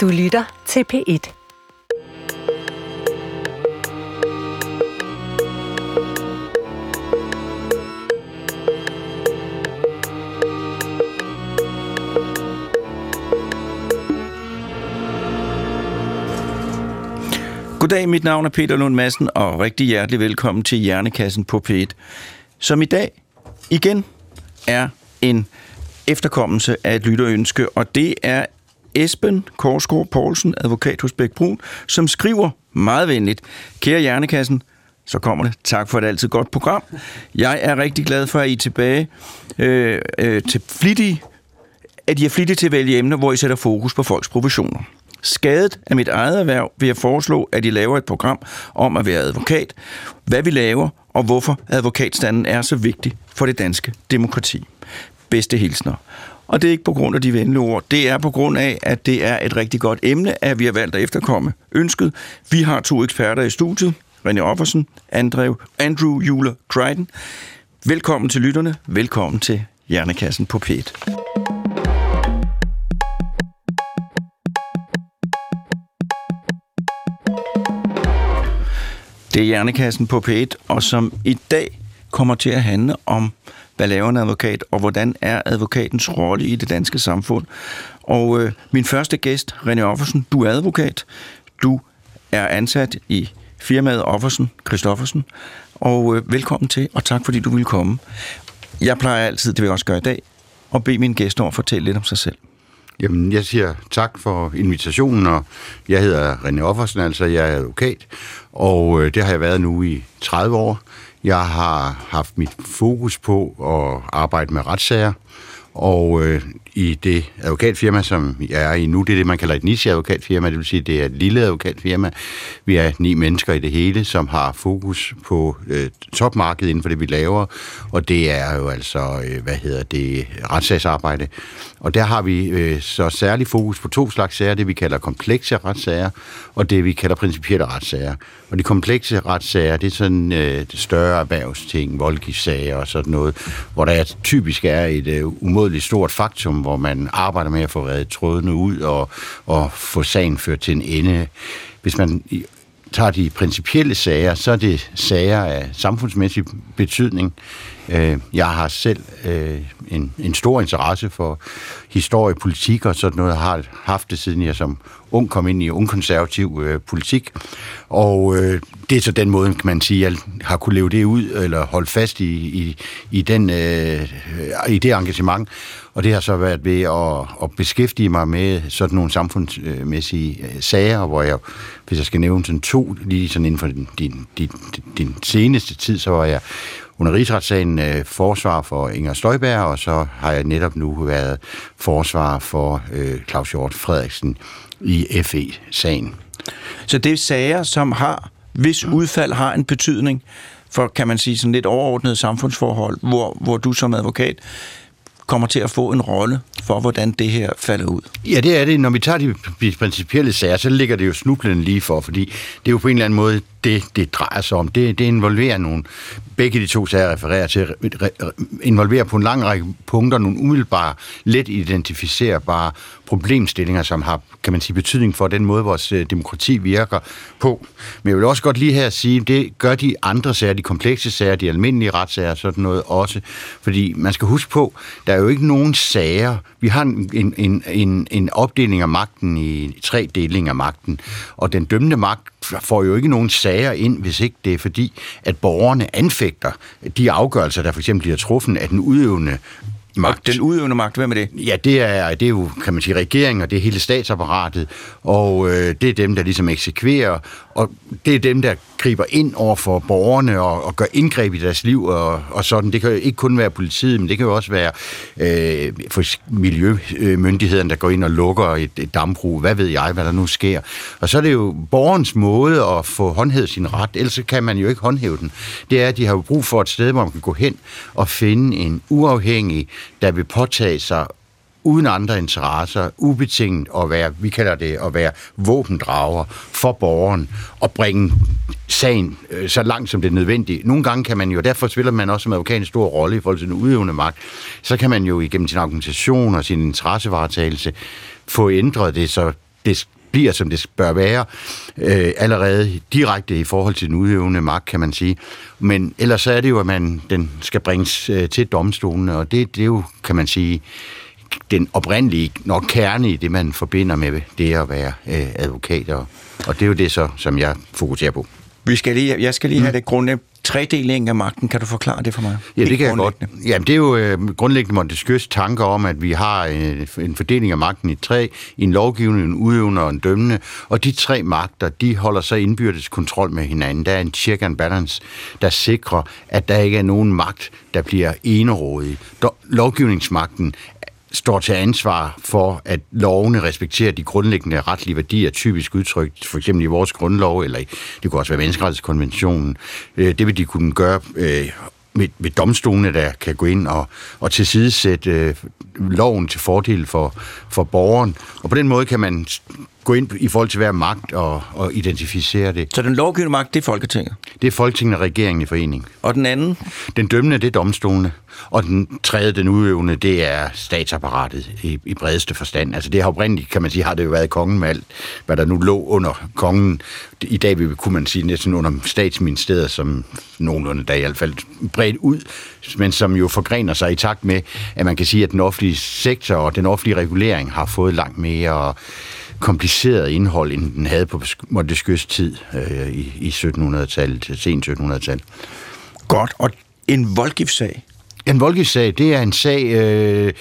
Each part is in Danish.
Du lytter til P1. Goddag, mit navn er Peter Lund Madsen, og rigtig hjertelig velkommen til Hjernekassen på P1, som i dag igen er en efterkommelse af et lytterønske, og det er Esben Korsgaard Poulsen, advokat hos Bæk Brun, som skriver meget venligt, Kære Hjernekassen, så kommer det. Tak for et altid godt program. Jeg er rigtig glad for, at I er tilbage øh, øh, til flittige, at I er flittige til at vælge emner, hvor I sætter fokus på folks professioner. Skadet af mit eget erhverv vil jeg foreslå, at I laver et program om at være advokat, hvad vi laver, og hvorfor advokatstanden er så vigtig for det danske demokrati. Bedste hilsner. Og det er ikke på grund af de venlige ord. Det er på grund af, at det er et rigtig godt emne, at vi har valgt at efterkomme ønsket. Vi har to eksperter i studiet. René Offersen, Andrew, Andrew Juler Dryden. Velkommen til lytterne. Velkommen til Hjernekassen på P1. Det er Hjernekassen på P1, og som i dag kommer til at handle om, hvad laver en advokat, og hvordan er advokatens rolle i det danske samfund. Og øh, min første gæst, René Offersen, du er advokat. Du er ansat i firmaet Offersen Christoffersen, og øh, velkommen til, og tak fordi du ville komme. Jeg plejer altid, det vil jeg også gøre i dag, at bede mine gæster om at fortælle lidt om sig selv. Jamen, jeg siger tak for invitationen, og jeg hedder René Offersen, altså jeg er advokat, og øh, det har jeg været nu i 30 år. Jeg har haft mit fokus på at arbejde med retssager, og øh, i det advokatfirma, som jeg er i nu, det er det, man kalder et niche-advokatfirma, det vil sige, det er et lille advokatfirma. Vi er ni mennesker i det hele, som har fokus på øh, topmarkedet inden for det, vi laver, og det er jo altså, øh, hvad hedder det, retssagsarbejde. Og der har vi øh, så særlig fokus på to slags sager, det vi kalder komplekse retssager, og det vi kalder principielle retssager. Og de komplekse retssager, det er sådan øh, større erhvervsting, voldgiftssager og sådan noget, hvor der typisk er et øh, umådeligt stort faktum, hvor man arbejder med at få reddet trådene ud og, og få sagen ført til en ende. Hvis man tager de principielle sager, så er det sager af samfundsmæssig betydning. Øh, jeg har selv øh, en, en stor interesse for historie, politik og sådan noget. Jeg har haft det, siden jeg som ung kom ind i ungkonservativ øh, politik. Og øh, det er så den måde, kan man sige, jeg har kunne leve det ud, eller holde fast i, i, i, den, øh, i det engagement. Og det har så været ved at, at beskæftige mig med sådan nogle samfundsmæssige øh, sager, hvor jeg, hvis jeg skal nævne sådan to, lige sådan inden for din, din, din, din seneste tid, så var jeg under rigsretssagen øh, forsvar for Inger Støjberg, og så har jeg netop nu været forsvar for øh, Claus Hjort Frederiksen i FE-sagen. Så det er sager, som har, hvis udfald har en betydning for, kan man sige, sådan lidt overordnet samfundsforhold, hvor, hvor du som advokat kommer til at få en rolle for, hvordan det her falder ud. Ja, det er det. Når vi tager de principielle sager, så ligger det jo snublende lige for, fordi det er jo på en eller anden måde det, det drejer sig om. Det, det involverer nogle, begge de to sager refererer til, involverer på en lang række punkter nogle umiddelbare, let identificerbare problemstillinger, som har, kan man sige, betydning for den måde, vores øh, demokrati virker på. Men jeg vil også godt lige her sige, det gør de andre sager, de komplekse sager, de almindelige retssager, sådan noget også. Fordi man skal huske på, der er jo ikke nogen sager. Vi har en, en, en, en opdeling af magten i tre delinger af magten, og den dømmende magt får jo ikke nogen sager ind, hvis ikke det er fordi, at borgerne anfægter de afgørelser, der for eksempel bliver truffet af den udøvende magt. Og den udøvende magt, hvem er det? Ja, det er, det er jo, kan man sige, regeringen, og det er hele statsapparatet, og øh, det er dem, der ligesom eksekverer, og det er dem, der griber ind over for borgerne og, og gør indgreb i deres liv og, og sådan. Det kan jo ikke kun være politiet, men det kan jo også være øh, for miljømyndighederne, der går ind og lukker et, et dambrug. Hvad ved jeg, hvad der nu sker. Og så er det jo borgerens måde at få håndhævet sin ret, ellers kan man jo ikke håndhæve den. Det er, at de har jo brug for et sted, hvor man kan gå hen og finde en uafhængig, der vil påtage sig uden andre interesser, ubetinget at være, vi kalder det at være våbendrager for borgeren og bringe sagen øh, så langt som det er nødvendigt. Nogle gange kan man jo, derfor spiller man også som advokat en stor rolle i forhold til den udøvende magt, så kan man jo igennem sin argumentation og sin interessevaretagelse få ændret det, så det bliver, som det bør være, øh, allerede direkte i forhold til den udøvende magt, kan man sige. Men ellers så er det jo, at man, den skal bringes øh, til domstolene, og det, det er jo, kan man sige, den oprindelige nok kerne i det, man forbinder med det at være øh, advokat, og, og det er jo det så, som jeg fokuserer på. Vi skal lige, jeg skal lige have det grunde tredeling af magten. Kan du forklare det for mig? Ja, det kan jeg godt. Jamen, det er jo øh, grundlæggende Montesquieu's tanker om, at vi har øh, en fordeling af magten i tre, en lovgivende, en udøvende og en dømmende, og de tre magter, de holder så indbyrdes kontrol med hinanden. Der er en check and balance, der sikrer, at der ikke er nogen magt, der bliver enerådig. Lovgivningsmagten står til ansvar for, at lovene respekterer de grundlæggende retlige værdier, typisk udtrykt for eksempel i vores grundlov, eller det kunne også være menneskerettighedskonventionen. Øh, det vil de kunne gøre øh, med, med domstolene, der kan gå ind og, og tilsidesætte øh, loven til fordel for, for borgeren. Og på den måde kan man gå ind i forhold til hver magt og, og identificere det. Så den lovgivende magt, det er Folketinget? Det er Folketinget og regeringen i forening. Og den anden? Den dømmende, det er domstolene. Og den tredje, den udøvende, det er statsapparatet i, i bredeste forstand. Altså det har oprindeligt, kan man sige, har det jo været kongen med alt, hvad der nu lå under kongen. I dag kunne man sige næsten under statsministeriet, som nogenlunde der i hvert fald bredt ud, men som jo forgrener sig i takt med, at man kan sige, at den offentlige sektor og den offentlige regulering har fået langt mere kompliceret indhold, end den havde på Montesquieu's tid øh, i, i 1700-tallet, sent 1700-tallet. Godt, og en voldgiftssag? En voldgiftssag, det er en sag, øh,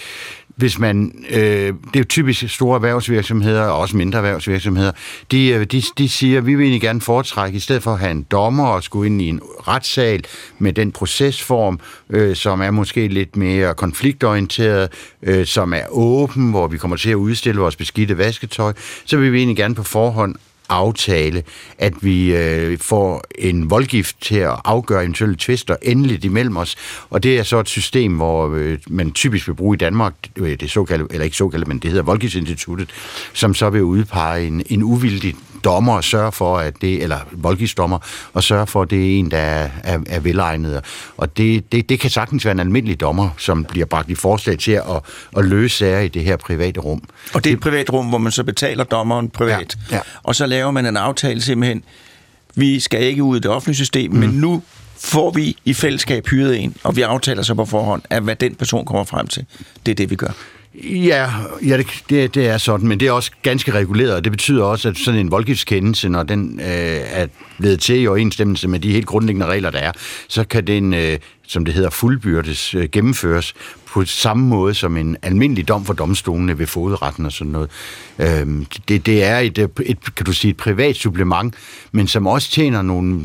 hvis man, øh, det er typisk store erhvervsvirksomheder, og også mindre erhvervsvirksomheder, de, øh, de, de siger, vi vil egentlig gerne foretrække, i stedet for at have en dommer og skulle ind i en retssal med den procesform, øh, som er måske lidt mere konfliktorienteret, øh, som er åben, hvor vi kommer til at udstille vores beskidte vasketøj, så vil vi egentlig gerne på forhånd aftale, at vi øh, får en voldgift til at afgøre eventuelle tvister endeligt imellem os. Og det er så et system, hvor øh, man typisk vil bruge i Danmark, øh, det såkaldte, eller ikke såkaldte, men det hedder Voldgiftsinstituttet, som så vil udpege en, en uvildig dommer og sørge for, at det, eller voldgiftsdommer, og sørge for, at det er en, der er, er, er velegnet. Og det, det, det kan sagtens være en almindelig dommer, som bliver bragt i forslag til at, at løse sager i det her private rum. Og det er et privat rum, hvor man så betaler dommeren privat, ja, ja. og så laver man en aftale simpelthen, vi skal ikke ud i det offentlige system, mm. men nu får vi i fællesskab hyret en, og vi aftaler så på forhånd, at hvad den person kommer frem til, det er det, vi gør. Ja, ja det, det, det er sådan, men det er også ganske reguleret, og det betyder også, at sådan en voldgiftskendelse, når den øh, er blevet til i overensstemmelse med de helt grundlæggende regler, der er, så kan den, øh, som det hedder, fuldbyrdes øh, gennemføres på samme måde som en almindelig dom for domstolene ved fodretten og sådan noget. Øhm, det, det er et, et, kan du sige, et privat supplement, men som også tjener nogle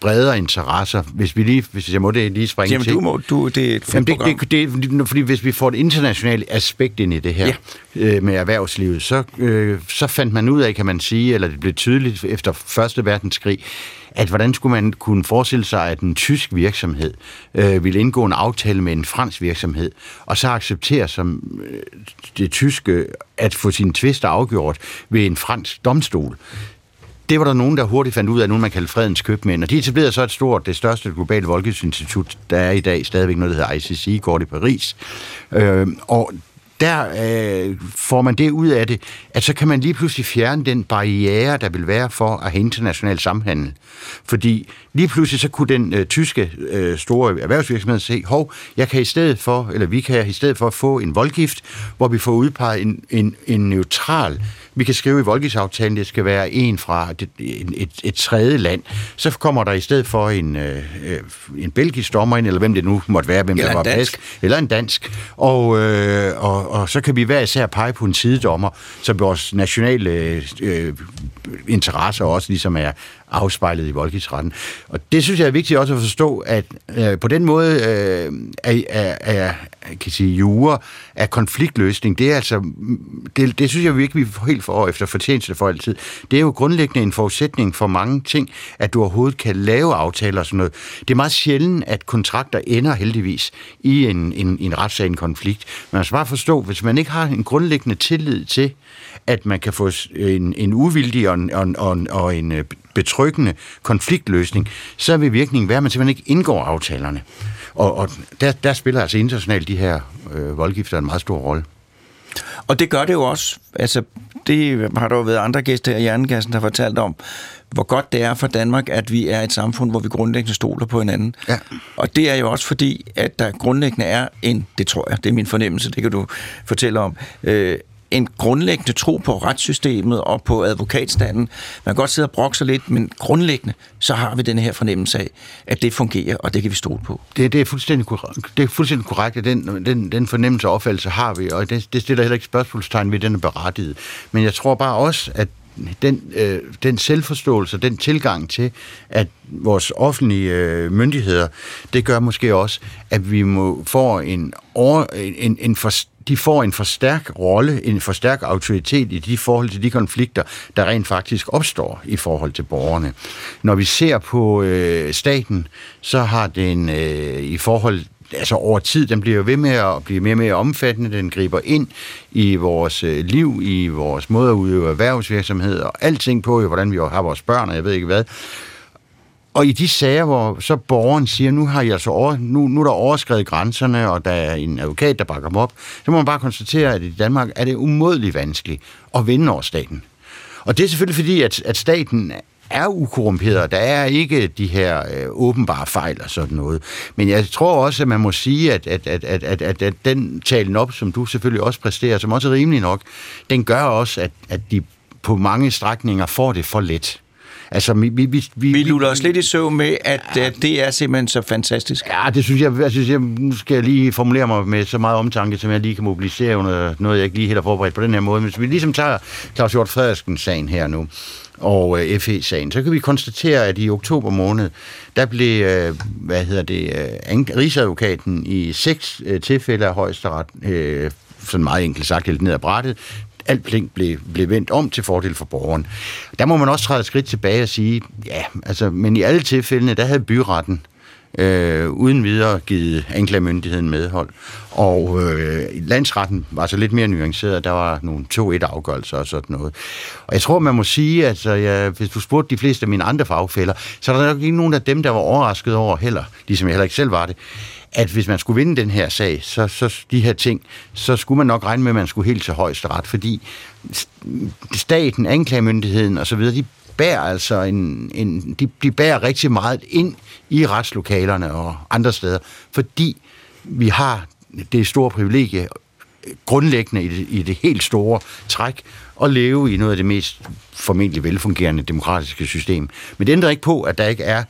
bredere interesser. Hvis vi lige, hvis jeg må det lige springe Jamen, til. Du må, du, det er et Jamen, det, det, det, fordi hvis vi får et internationalt aspekt ind i det her ja. øh, med erhvervslivet, så, øh, så fandt man ud af, kan man sige, eller det blev tydeligt efter Første Verdenskrig, at hvordan skulle man kunne forestille sig, at en tysk virksomhed øh, ville indgå en aftale med en fransk virksomhed, og så acceptere som øh, det tyske at få sine tvister afgjort ved en fransk domstol det var der nogen, der hurtigt fandt ud af, nogen man kalder fredens købmænd. Og de etablerede så et stort, det største globale voldgiftsinstitut, der er i dag stadigvæk noget, der hedder ICC, går i Paris. Øh, og der øh, får man det ud af det, at så kan man lige pludselig fjerne den barriere, der vil være for at have international samhandel. Fordi lige pludselig så kunne den øh, tyske øh, store erhvervsvirksomhed se, hov, jeg kan i stedet for, eller vi kan i stedet for få en voldgift, hvor vi får udpeget en, en, en neutral vi kan skrive i voldgiftsaftalen, det skal være en fra et, et, et tredje land. Så kommer der i stedet for en, øh, en belgisk dommer ind, eller hvem det nu måtte være, hvem eller der var dansk. eller en dansk. Og, øh, og, og så kan vi hver især pege på en sidedommer, så vores nationale øh, øh, interesser også ligesom er afspejlet i voldgiftsretten. Og det synes jeg er vigtigt også at forstå, at øh, på den måde øh, er, er, er kan sige, jure af konfliktløsning, det er altså, mm, det, det synes jeg virkelig, vi får helt for efter fortjeneste for altid. Det er jo grundlæggende en forudsætning for mange ting, at du overhovedet kan lave aftaler og sådan noget. Det er meget sjældent, at kontrakter ender heldigvis i en, en, en retssag, en konflikt. Man skal altså bare forstå, hvis man ikke har en grundlæggende tillid til, at man kan få en, en uvildig og en, og, og, og en øh, betryggende konfliktløsning, så vil virkningen være, at man simpelthen ikke indgår aftalerne. Og, og der, der spiller altså internationalt de her øh, voldgifter en meget stor rolle. Og det gør det jo også. Altså, det har der jo været andre gæster her i Jernkassen, der har fortalt om, hvor godt det er for Danmark, at vi er et samfund, hvor vi grundlæggende stoler på hinanden. Ja. Og det er jo også fordi, at der grundlæggende er en, det tror jeg, det er min fornemmelse, det kan du fortælle om, øh, en grundlæggende tro på retssystemet og på advokatstanden. Man kan godt sidde og brokke sig lidt, men grundlæggende, så har vi den her fornemmelse af, at det fungerer, og det kan vi stole på. Det, det, er, fuldstændig korrekt, det er fuldstændig korrekt, at den, den, den fornemmelse og opfattelse har vi, og det, det stiller heller ikke spørgsmålstegn ved, den er berettiget. Men jeg tror bare også, at den, øh, den selvforståelse, den tilgang til, at vores offentlige øh, myndigheder, det gør måske også, at vi må få en, over, en, en for, de får en for stærk rolle, en for stærk autoritet i de forhold til de konflikter, der rent faktisk opstår i forhold til borgerne. Når vi ser på øh, staten, så har den øh, i forhold altså over tid, den bliver ved med at blive mere og mere omfattende, den griber ind i vores øh, liv, i vores måde at udøve erhvervsvirksomhed, og alting på, hvordan vi har vores børn, og jeg ved ikke hvad. Og i de sager, hvor så borgeren siger, nu har jeg så over, nu, nu er der overskrevet grænserne, og der er en advokat, der bakker dem op, så må man bare konstatere, at i Danmark er det umådeligt vanskeligt at vinde over staten. Og det er selvfølgelig fordi, at, at staten er ukorrumperet. Der er ikke de her øh, åbenbare fejl og sådan noget. Men jeg tror også, at man må sige, at, at, at, at, at, at, at den talen op, som du selvfølgelig også præsterer, som også er rimelig nok, den gør også, at, at de på mange strækninger får det for let. Altså, vi, vi, vi, vi, vi luller os lidt i søvn med, at, ja, at det er simpelthen så fantastisk. Ja, det synes jeg, jeg synes, jeg, nu skal jeg lige formulere mig med så meget omtanke, som jeg lige kan mobilisere under noget, jeg ikke lige helt har forberedt på den her måde. Men hvis vi ligesom tager Claus Hjort Frederiksen-sagen her nu, og øh, FE-sagen, så kan vi konstatere, at i oktober måned, der blev, øh, hvad hedder det, øh, Rigsadvokaten i seks øh, tilfælde af højesteret, øh, sådan meget enkelt sagt, helt ned ad brættet, alt blev, blev vendt om til fordel for borgeren. Der må man også træde et skridt tilbage og sige, ja, altså, men i alle tilfældene, der havde byretten øh, uden videre givet anklagemyndigheden medhold. Og øh, landsretten var så lidt mere nuanceret. Der var nogle 2-1-afgørelser og sådan noget. Og jeg tror, man må sige, at altså, ja, hvis du spurgte de fleste af mine andre fagfælder, så er der nok ikke nogen af dem, der var overrasket over heller, ligesom jeg heller ikke selv var det, at hvis man skulle vinde den her sag, så, så de her ting, så skulle man nok regne med, at man skulle helt til højesteret, fordi staten, anklagemyndigheden osv., de bærer altså en, en de, de bærer rigtig meget ind i retslokalerne og andre steder, fordi vi har det store privilegie grundlæggende i det, i det helt store træk at leve i noget af det mest formentlig velfungerende demokratiske system. Men det ændrer ikke på, at der ikke er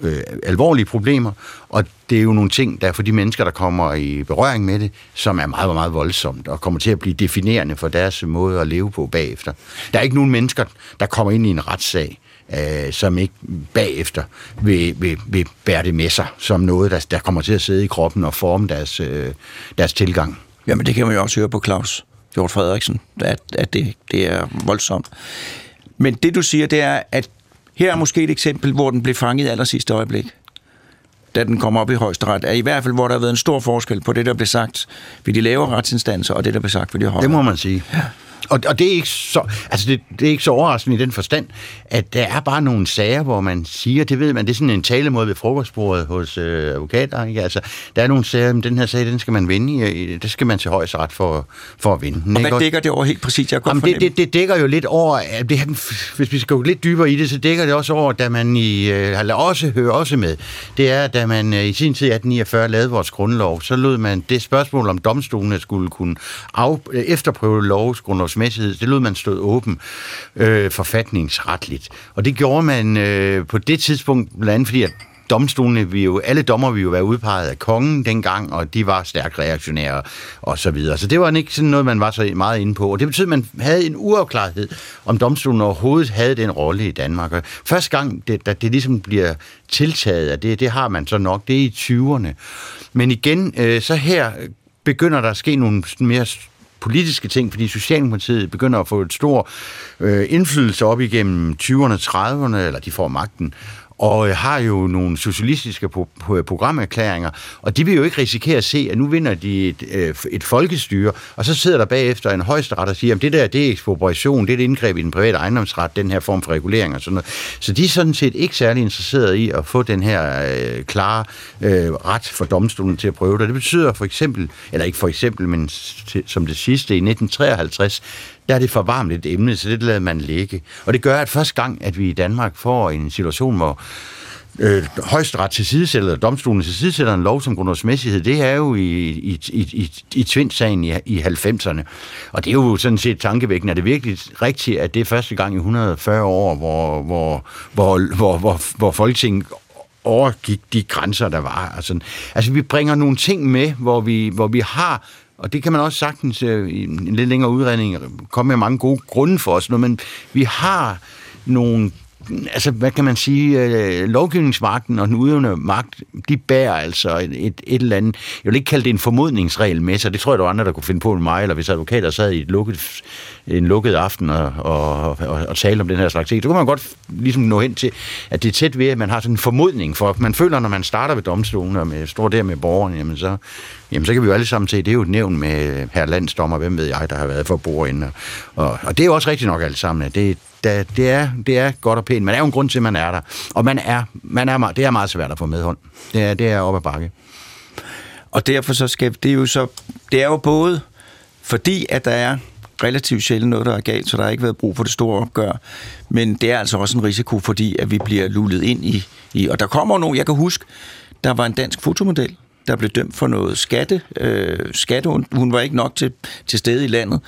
øh, alvorlige problemer, og det er jo nogle ting, der for de mennesker, der kommer i berøring med det, som er meget, meget voldsomt, og kommer til at blive definerende for deres måde at leve på bagefter. Der er ikke nogen mennesker, der kommer ind i en retssag, øh, som ikke bagefter vil, vil, vil bære det med sig, som noget, der, der kommer til at sidde i kroppen og forme deres, øh, deres tilgang. Jamen det kan man jo også høre på Claus Hjort Frederiksen, at, at det, det er voldsomt. Men det du siger, det er, at her er måske et eksempel, hvor den blev fanget i aller sidste øjeblik da den kom op i højesteret, er i hvert fald, hvor der har været en stor forskel på det, der blev sagt ved de lavere retsinstanser, og det, der blev sagt ved de højere. Det må man sige. Ja. Og, og det, er ikke så, altså det, det er ikke så overraskende i den forstand, at der er bare nogle sager, hvor man siger, det ved man, det er sådan en talemåde ved frokostbordet hos øh, advokater. Ikke? Altså, der er nogle sager, men den her sag, den skal man vinde i, det skal man til højesteret for, for at vinde. Og hvad dækker det over helt præcis? Jeg Jamen, det, det, det, dækker jo lidt over, at det, hvis vi skal gå lidt dybere i det, så dækker det også over, da man i, øh, har også høre også med, det er, da man øh, i sin tid 1849 lavede vores grundlov, så lød man det spørgsmål, om domstolene skulle kunne af, øh, efterprøve lovs grundlovsmæssighed, det lød man stod åben øh, forfatningsretligt. Og det gjorde man øh, på det tidspunkt, blandt andet fordi, at domstolene, vi jo, alle dommer vi jo være udpeget af kongen dengang, og de var stærkt reaktionære og så videre. Så det var ikke sådan noget, man var så meget inde på. Og det betød, at man havde en uafklarethed, om domstolen overhovedet havde den rolle i Danmark. Og første gang, det, det, det ligesom bliver tiltaget af det, det har man så nok, det er i 20'erne. Men igen, øh, så her begynder der at ske nogle mere politiske ting, fordi Socialdemokratiet begynder at få et stor øh, indflydelse op igennem 20'erne, 30'erne, eller de får magten og øh, har jo nogle socialistiske pro- programerklæringer, og de vil jo ikke risikere at se, at nu vinder de et, øh, et folkestyre, og så sidder der bagefter en højesteret og siger, at det der, det er ekspropriation, det er et indgreb i den private ejendomsret, den her form for regulering og sådan noget. Så de er sådan set ikke særlig interesserede i at få den her øh, klare øh, ret for domstolen til at prøve det. Det betyder for eksempel, eller ikke for eksempel, men som det sidste i 1953, der er det for varmt et emne, så det lader man ligge. Og det gør, at første gang, at vi i Danmark får en situation, hvor øh, højesteret til sidesætter, domstolen til sidesætter en lov som grundlovsmæssighed, det er jo i, i, i, i, i Tvindsagen i, i 90'erne. Og det er jo sådan set tankevækkende. Er det virkelig rigtigt, at det er første gang i 140 år, hvor, hvor, hvor, hvor, hvor, hvor Folketinget overgik de grænser, der var. Altså, altså vi bringer nogle ting med, hvor vi, hvor vi har og det kan man også sagtens øh, i en lidt længere udredning komme med mange gode grunde for os, men vi har nogle altså, hvad kan man sige, øh, lovgivningsmagten og den udøvende magt, de bærer altså et, et, et eller andet, jeg vil ikke kalde det en formodningsregel med sig, det tror jeg, der var andre, der kunne finde på mig, eller hvis advokater sad i et lukket, en lukket aften og, og, og, og talte om den her slags ting, så kunne man godt ligesom nå hen til, at det er tæt ved, at man har sådan en formodning, for man føler, når man starter ved domstolen og med, står der med borgerne, jamen så, jamen så kan vi jo alle sammen se, det er jo et nævn med herr landsdommer, hvem ved jeg, der har været for bordende. Og, og det er jo også rigtigt nok alt sammen, at det, der, det, er, det er godt og pænt. Men der er jo en grund til, at man er der. Og man er, man er, det er meget svært at få medhånd. Det er, det er op ad bakke. Og derfor så skal det er jo så... Det er jo både fordi, at der er relativt sjældent noget, der er galt, så der har ikke været brug for det store opgør. Men det er altså også en risiko, fordi at vi bliver lullet ind i... i og der kommer nogen, jeg kan huske, der var en dansk fotomodel, der blev dømt for noget skatte. Øh, skatte hun, hun var ikke nok til, til stede i landet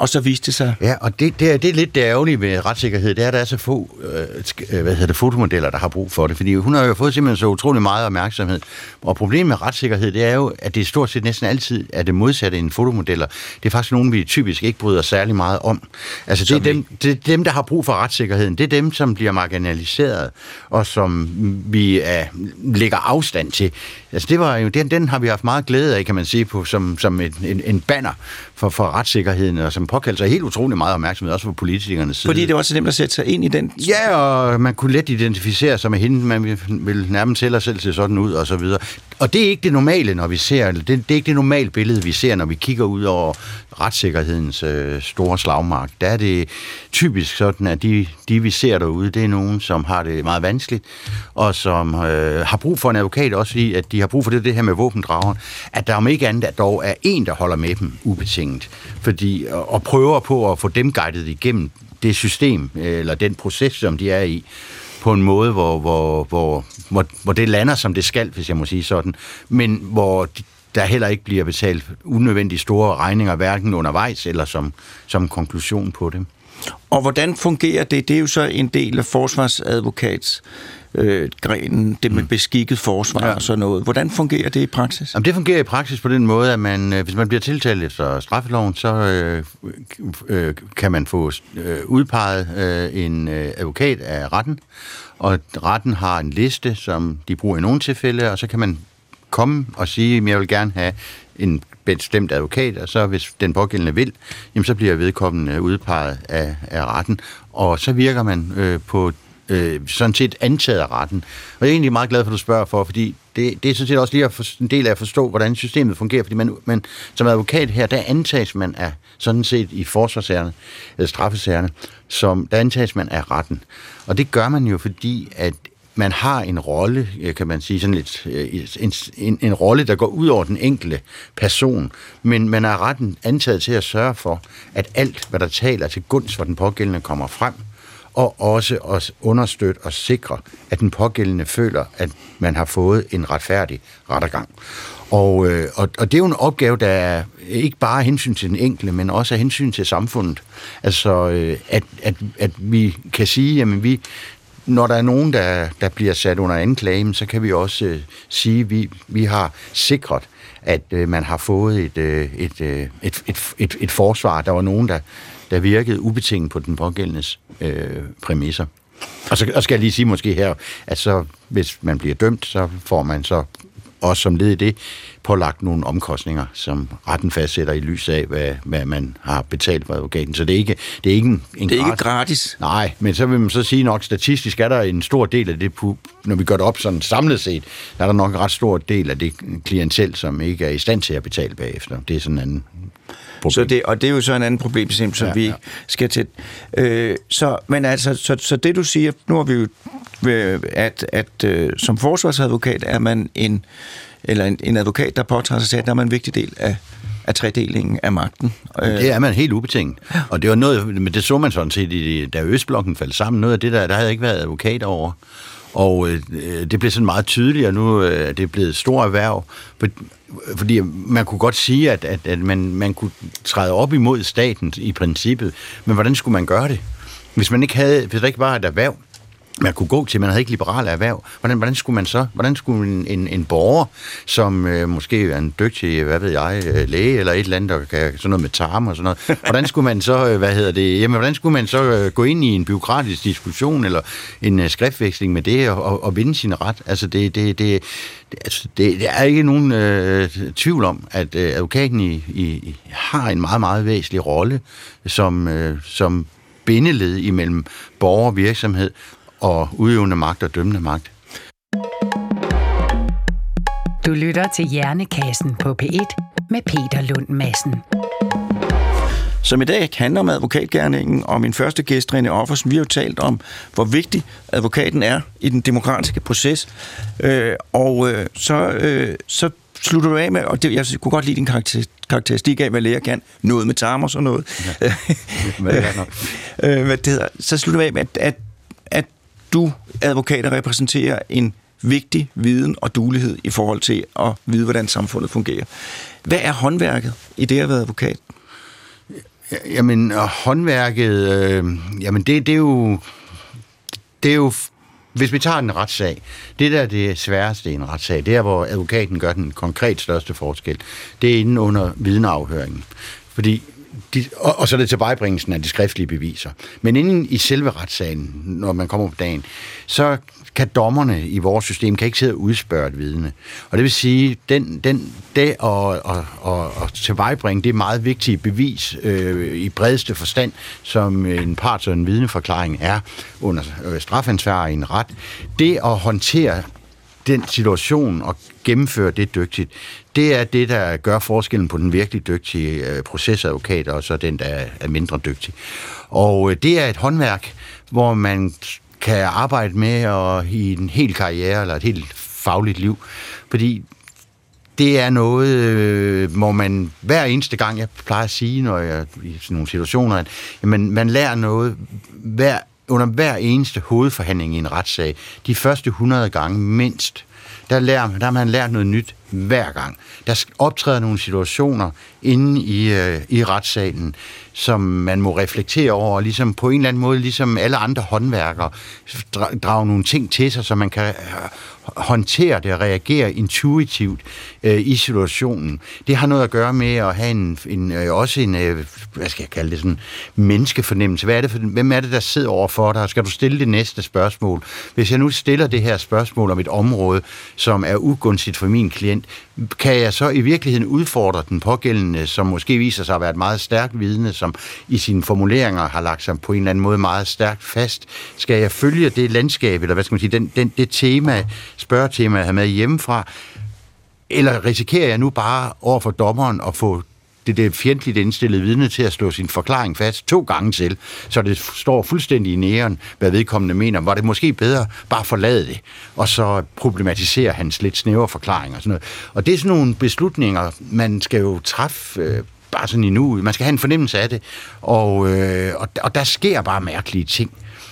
og så viste det sig... Ja, og det, det, er, det er lidt det ærgerlige med retssikkerhed, det er, at der er så få øh, hvad hedder det, fotomodeller, der har brug for det, fordi hun har jo fået simpelthen så utrolig meget opmærksomhed. Og problemet med retssikkerhed, det er jo, at det stort set næsten altid er det modsatte end fotomodeller. Det er faktisk nogen, vi typisk ikke bryder særlig meget om. Altså, det er, dem, det er dem, der har brug for retssikkerheden. Det er dem, som bliver marginaliseret, og som vi er, lægger afstand til. Altså, det var jo, den, den har vi haft meget glæde af, kan man sige, på, som, som en, en, en banner for, for retssikkerheden, og som påkaldte sig helt utrolig meget opmærksomhed, også fra politikernes side. Fordi det var så nemt at sætte sig ind i den... Ja, og man kunne let identificere sig med hende, man vil nærmest heller selv se sådan ud, og så videre. Og det er ikke det normale, når vi ser, det, det er ikke det normale billede, vi ser, når vi kigger ud over retssikkerhedens øh, store slagmark. Der er det typisk sådan, at de, de, vi ser derude, det er nogen, som har det meget vanskeligt, og som øh, har brug for en advokat, også fordi, at de har brug for det, det her med våbendrageren, at der om ikke andet, at dog er en, der holder med dem ubetinget, fordi, og, og prøver på at få dem guidet igennem det system, øh, eller den proces, som de er i, på en måde, hvor, hvor, hvor, hvor, hvor det lander, som det skal, hvis jeg må sige sådan, men hvor der heller ikke bliver betalt unødvendigt store regninger, hverken undervejs eller som, som konklusion på det. Og hvordan fungerer det? Det er jo så en del af forsvarsadvokats øh, grenen, det med mm. beskikket forsvar ja. og sådan noget. Hvordan fungerer det i praksis? Jamen, det fungerer i praksis på den måde, at man, øh, hvis man bliver tiltalt efter straffeloven, så øh, øh, kan man få øh, udpeget øh, en øh, advokat af retten, og retten har en liste, som de bruger i nogle tilfælde, og så kan man komme og sige, at jeg vil gerne have en bestemt advokat, og så hvis den pågældende vil, jamen så bliver vedkommende udpeget af, af retten, og så virker man øh, på øh, sådan set antaget af retten. Og jeg er egentlig meget glad for, at du spørger for, fordi det, det er sådan set også lige at for, en del af at forstå, hvordan systemet fungerer, fordi man, man som advokat her, der antages man af sådan set i forsvarssagerne, eller straffesagerne, som der antages man af retten. Og det gør man jo, fordi at man har en rolle, øh, kan man sige, sådan lidt, øh, en, en, en rolle, der går ud over den enkelte person, men man er retten antaget til at sørge for, at alt, hvad der taler til gunst for den pågældende, kommer frem, og også at understøtte og sikre, at den pågældende føler, at man har fået en retfærdig rettergang. Og, øh, og, og det er jo en opgave, der er ikke bare hensyn til den enkelte, men også af hensyn til samfundet. Altså, øh, at, at, at vi kan sige, at vi, når der er nogen, der, der bliver sat under anklage, så kan vi også øh, sige, at vi, vi har sikret, at øh, man har fået et, øh, et, øh, et, et, et, et forsvar. Der var nogen, der, der virkede ubetinget på den pågældendes øh, præmisser. Og så og skal jeg lige sige måske her, at så, hvis man bliver dømt, så får man så også som led i det pålagt nogle omkostninger, som retten fastsætter i lys af, hvad, hvad man har betalt for advokaten. Så det er ikke, det er ikke en, en Det er gratis. ikke gratis. Nej, men så vil man så sige nok, statistisk er der en stor del af det, når vi gør det op sådan samlet set, der er der nok en ret stor del af det klientel, som ikke er i stand til at betale bagefter. Det er sådan en anden problem. Så det, og det er jo så en anden problem, som ja, vi ja. skal til. Øh, så, men altså, så, så det du siger, nu har vi jo, øh, at, at øh, som forsvarsadvokat er man en, eller en, en advokat, der påtager sig, at der er man en vigtig del af, af tredelingen af magten. Det er man helt ubetinget. Ja. Og det var noget, men det så man sådan set, i, da Østblokken faldt sammen. Noget af det der, der havde ikke været advokat over. Og øh, det blev sådan meget tydeligt, og nu øh, er det blevet stor erhverv. Fordi man kunne godt sige, at, at, at man, man kunne træde op imod staten i princippet, men hvordan skulle man gøre det? Hvis man ikke havde, hvis der ikke var et erhverv, man kunne gå til, man havde ikke liberale erhverv. Hvordan, hvordan skulle man så? Hvordan skulle en, en, en borger, som øh, måske er en dygtig, hvad ved jeg, øh, læge eller et eller andet, der kan sådan noget med tarm og sådan noget, hvordan skulle man så, øh, hvad hedder det, jamen, hvordan skulle man så øh, gå ind i en byråkratisk diskussion eller en øh, skriftveksling med det og, og, og vinde sin ret? Altså, det, det, det, det, altså, det, det er ikke nogen øh, tvivl om, at øh, advokaten i, i, har en meget, meget væsentlig rolle som, øh, som bindeled imellem borger og virksomhed, og udøvende magt og dømmende magt. Du lytter til Hjernekassen på P1 med Peter Lund Madsen. Som i dag handler om advokatgærningen, og min første gæst, René Offersen, vi har jo talt om, hvor vigtig advokaten er i den demokratiske proces. Øh, og øh, så, øh, så slutter du af med, og det, jeg kunne godt lide din karakter, karakteristik af, hvad læger kan. Noget med tarm og sådan noget. Ja, øh, hvad det hedder. Så slutter du af med, at, at du, advokater, repræsenterer en vigtig viden og dulighed i forhold til at vide, hvordan samfundet fungerer. Hvad er håndværket i det at være advokat? Jamen, håndværket, øh, jamen det, det er jo, det er jo, hvis vi tager en retssag, det der er det sværeste i en retssag, det er, hvor advokaten gør den konkret største forskel. Det er inden under vidneafhøringen. Fordi de, og, og så er det tilvejebringelsen af de skriftlige beviser. Men inden i selve retssagen, når man kommer på dagen, så kan dommerne i vores system kan ikke sidde og udspørge et vidne. Og det vil sige, den, den, det at, at, at, at tilvejebringe det meget vigtige bevis øh, i bredeste forstand, som en parts- og en vidneforklaring er under øh, strafansvar i en ret, det at håndtere den situation og gennemføre det dygtigt, det er det, der gør forskellen på den virkelig dygtige øh, procesadvokat og så den, der er mindre dygtig. Og øh, det er et håndværk, hvor man kan arbejde med og i en hel karriere eller et helt fagligt liv, fordi det er noget, øh, hvor man hver eneste gang, jeg plejer at sige, når jeg i sådan nogle situationer, at jamen, man lærer noget hver, under hver eneste hovedforhandling i en retssag. De første 100 gange mindst der, lærer, der har man lært noget nyt hver gang. Der optræder nogle situationer inde i, øh, i retssalen, som man må reflektere over, og ligesom på en eller anden måde, ligesom alle andre håndværkere, drage nogle ting til sig, så man kan øh, håndtere det og reagere intuitivt øh, i situationen. Det har noget at gøre med at have en, en øh, også en, øh, hvad skal jeg kalde det, sådan menneskefornemmelse. Hvad er det for, hvem er det, der sidder over for dig? Skal du stille det næste spørgsmål? Hvis jeg nu stiller det her spørgsmål om et område, som er ugunstigt for min klient, kan jeg så i virkeligheden udfordre den pågældende, som måske viser sig at være et meget stærkt vidne, som i sine formuleringer har lagt sig på en eller anden måde meget stærkt fast? Skal jeg følge det landskab, eller hvad skal man sige, den, den, det tema, spørgetema, jeg har med hjemmefra, eller risikerer jeg nu bare over for dommeren at få det, der fjendtligt indstillede vidne til at slå sin forklaring fast to gange til, så det står fuldstændig i næren, hvad vedkommende mener. Var det måske bedre bare forlade det, og så problematisere hans lidt snævre forklaring og sådan noget. Og det er sådan nogle beslutninger, man skal jo træffe øh, bare sådan i nu. Man skal have en fornemmelse af det, og, øh, og, og der sker bare mærkelige ting.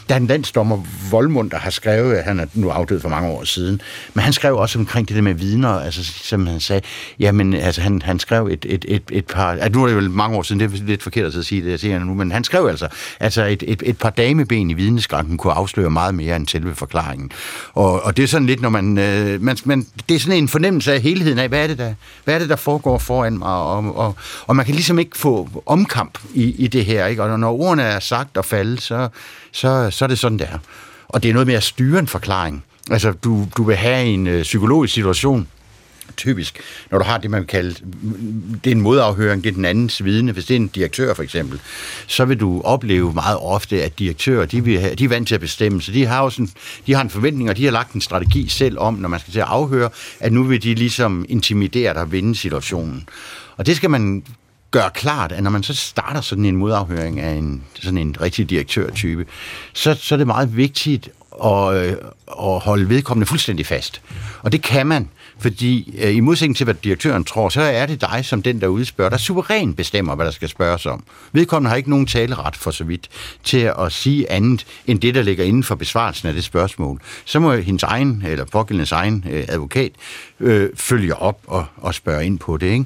Der er en landsdommer, Voldmund, der har skrevet, han er nu afdød for mange år siden, men han skrev også omkring det der med vidner, altså som han sagde, jamen altså han, han skrev et, et, et, et par, at nu er det jo mange år siden, det er lidt forkert at sige det, jeg siger nu, men han skrev altså, altså et, et, et par dameben i vidneskranken kunne afsløre meget mere end selve forklaringen. Og, og det er sådan lidt, når man, øh, man, man, det er sådan en fornemmelse af helheden af, hvad er det der, hvad er det, der foregår foran mig, og, og, og man kan ligesom ikke få omkamp i, i det her, ikke? og når ordene er sagt og faldet, så, så, så er det sådan, det er. Og det er noget med at styre en forklaring. Altså, du, du vil have en øh, psykologisk situation, typisk, når du har det, man kalder, det er en modafhøring, det er den andens vidne, hvis det er en direktør for eksempel, så vil du opleve meget ofte, at direktører, de, vil have, de er vant til at bestemme, så de har jo sådan, de har en forventning, og de har lagt en strategi selv om, når man skal til at afhøre, at nu vil de ligesom intimidere dig og vinde situationen. Og det skal man gøre klart, at når man så starter sådan en modafhøring af en, sådan en rigtig direktørtype, så, så er det meget vigtigt at, øh, at holde vedkommende fuldstændig fast. Og det kan man, Fordi øh, i modsætning til, hvad direktøren tror, så er det dig, som den, der udspørger, der suverænt bestemmer, hvad der skal spørges om. Vedkommende har ikke nogen taleret for så vidt til at sige andet, end det, der ligger inden for besvarelsen af det spørgsmål. Så må hendes egen, eller pågældendes egen øh, advokat, øh, følge op og, og spørge ind på det. Ikke?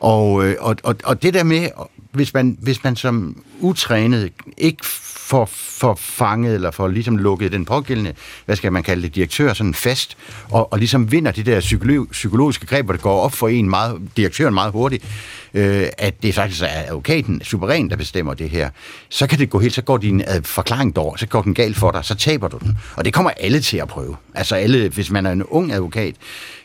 Og, øh, og, og, og det der med, hvis man, hvis man som utrænet ikke får, får fanget eller får ligesom lukket den pågældende, hvad skal man kalde det, direktør sådan fast, og, og ligesom vinder det der psykolog, psykologiske greb, hvor det går op for en meget, direktøren meget hurtigt, øh, at det faktisk er advokaten, suveræn, der bestemmer det her, så kan det gå helt, så går din forklaring dår, så går den galt for dig, så taber du den. Og det kommer alle til at prøve. Altså alle, hvis man er en ung advokat,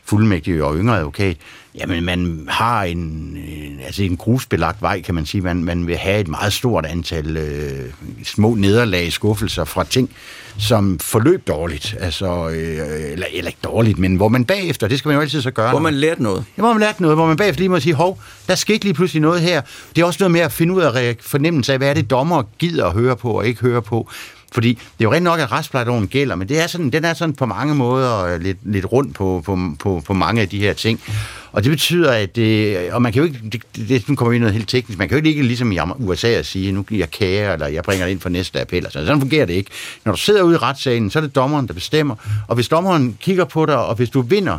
fuldmægtig og yngre advokat, jamen man har en, en, altså en grusbelagt vej, kan man sige. Man, man vil have et meget stort antal øh, små nederlag, skuffelser fra ting, som forløb dårligt. Altså, øh, eller, eller ikke dårligt, men hvor man bagefter, det skal man jo altid så gøre. Hvor man lærte noget. Ja, hvor man lærte noget, hvor man bagefter lige må sige, hov, der skete lige pludselig noget her. Det er også noget med at finde ud af fornemmelse af, hvad er det dommer gider at høre på og ikke høre på. Fordi det er jo rent nok, at retsplejeloven gælder, men det er sådan, den er sådan på mange måder øh, lidt, lidt rundt på, på, på, på mange af de her ting. Og det betyder, at det, og man kan jo ikke, det, det, nu kommer vi ind noget helt teknisk, man kan jo ikke ligesom i USA at sige, nu giver jeg kære, eller jeg bringer det ind for næste appel. Altså, sådan fungerer det ikke. Når du sidder ude i retssalen, så er det dommeren, der bestemmer. Og hvis dommeren kigger på dig, og hvis du vinder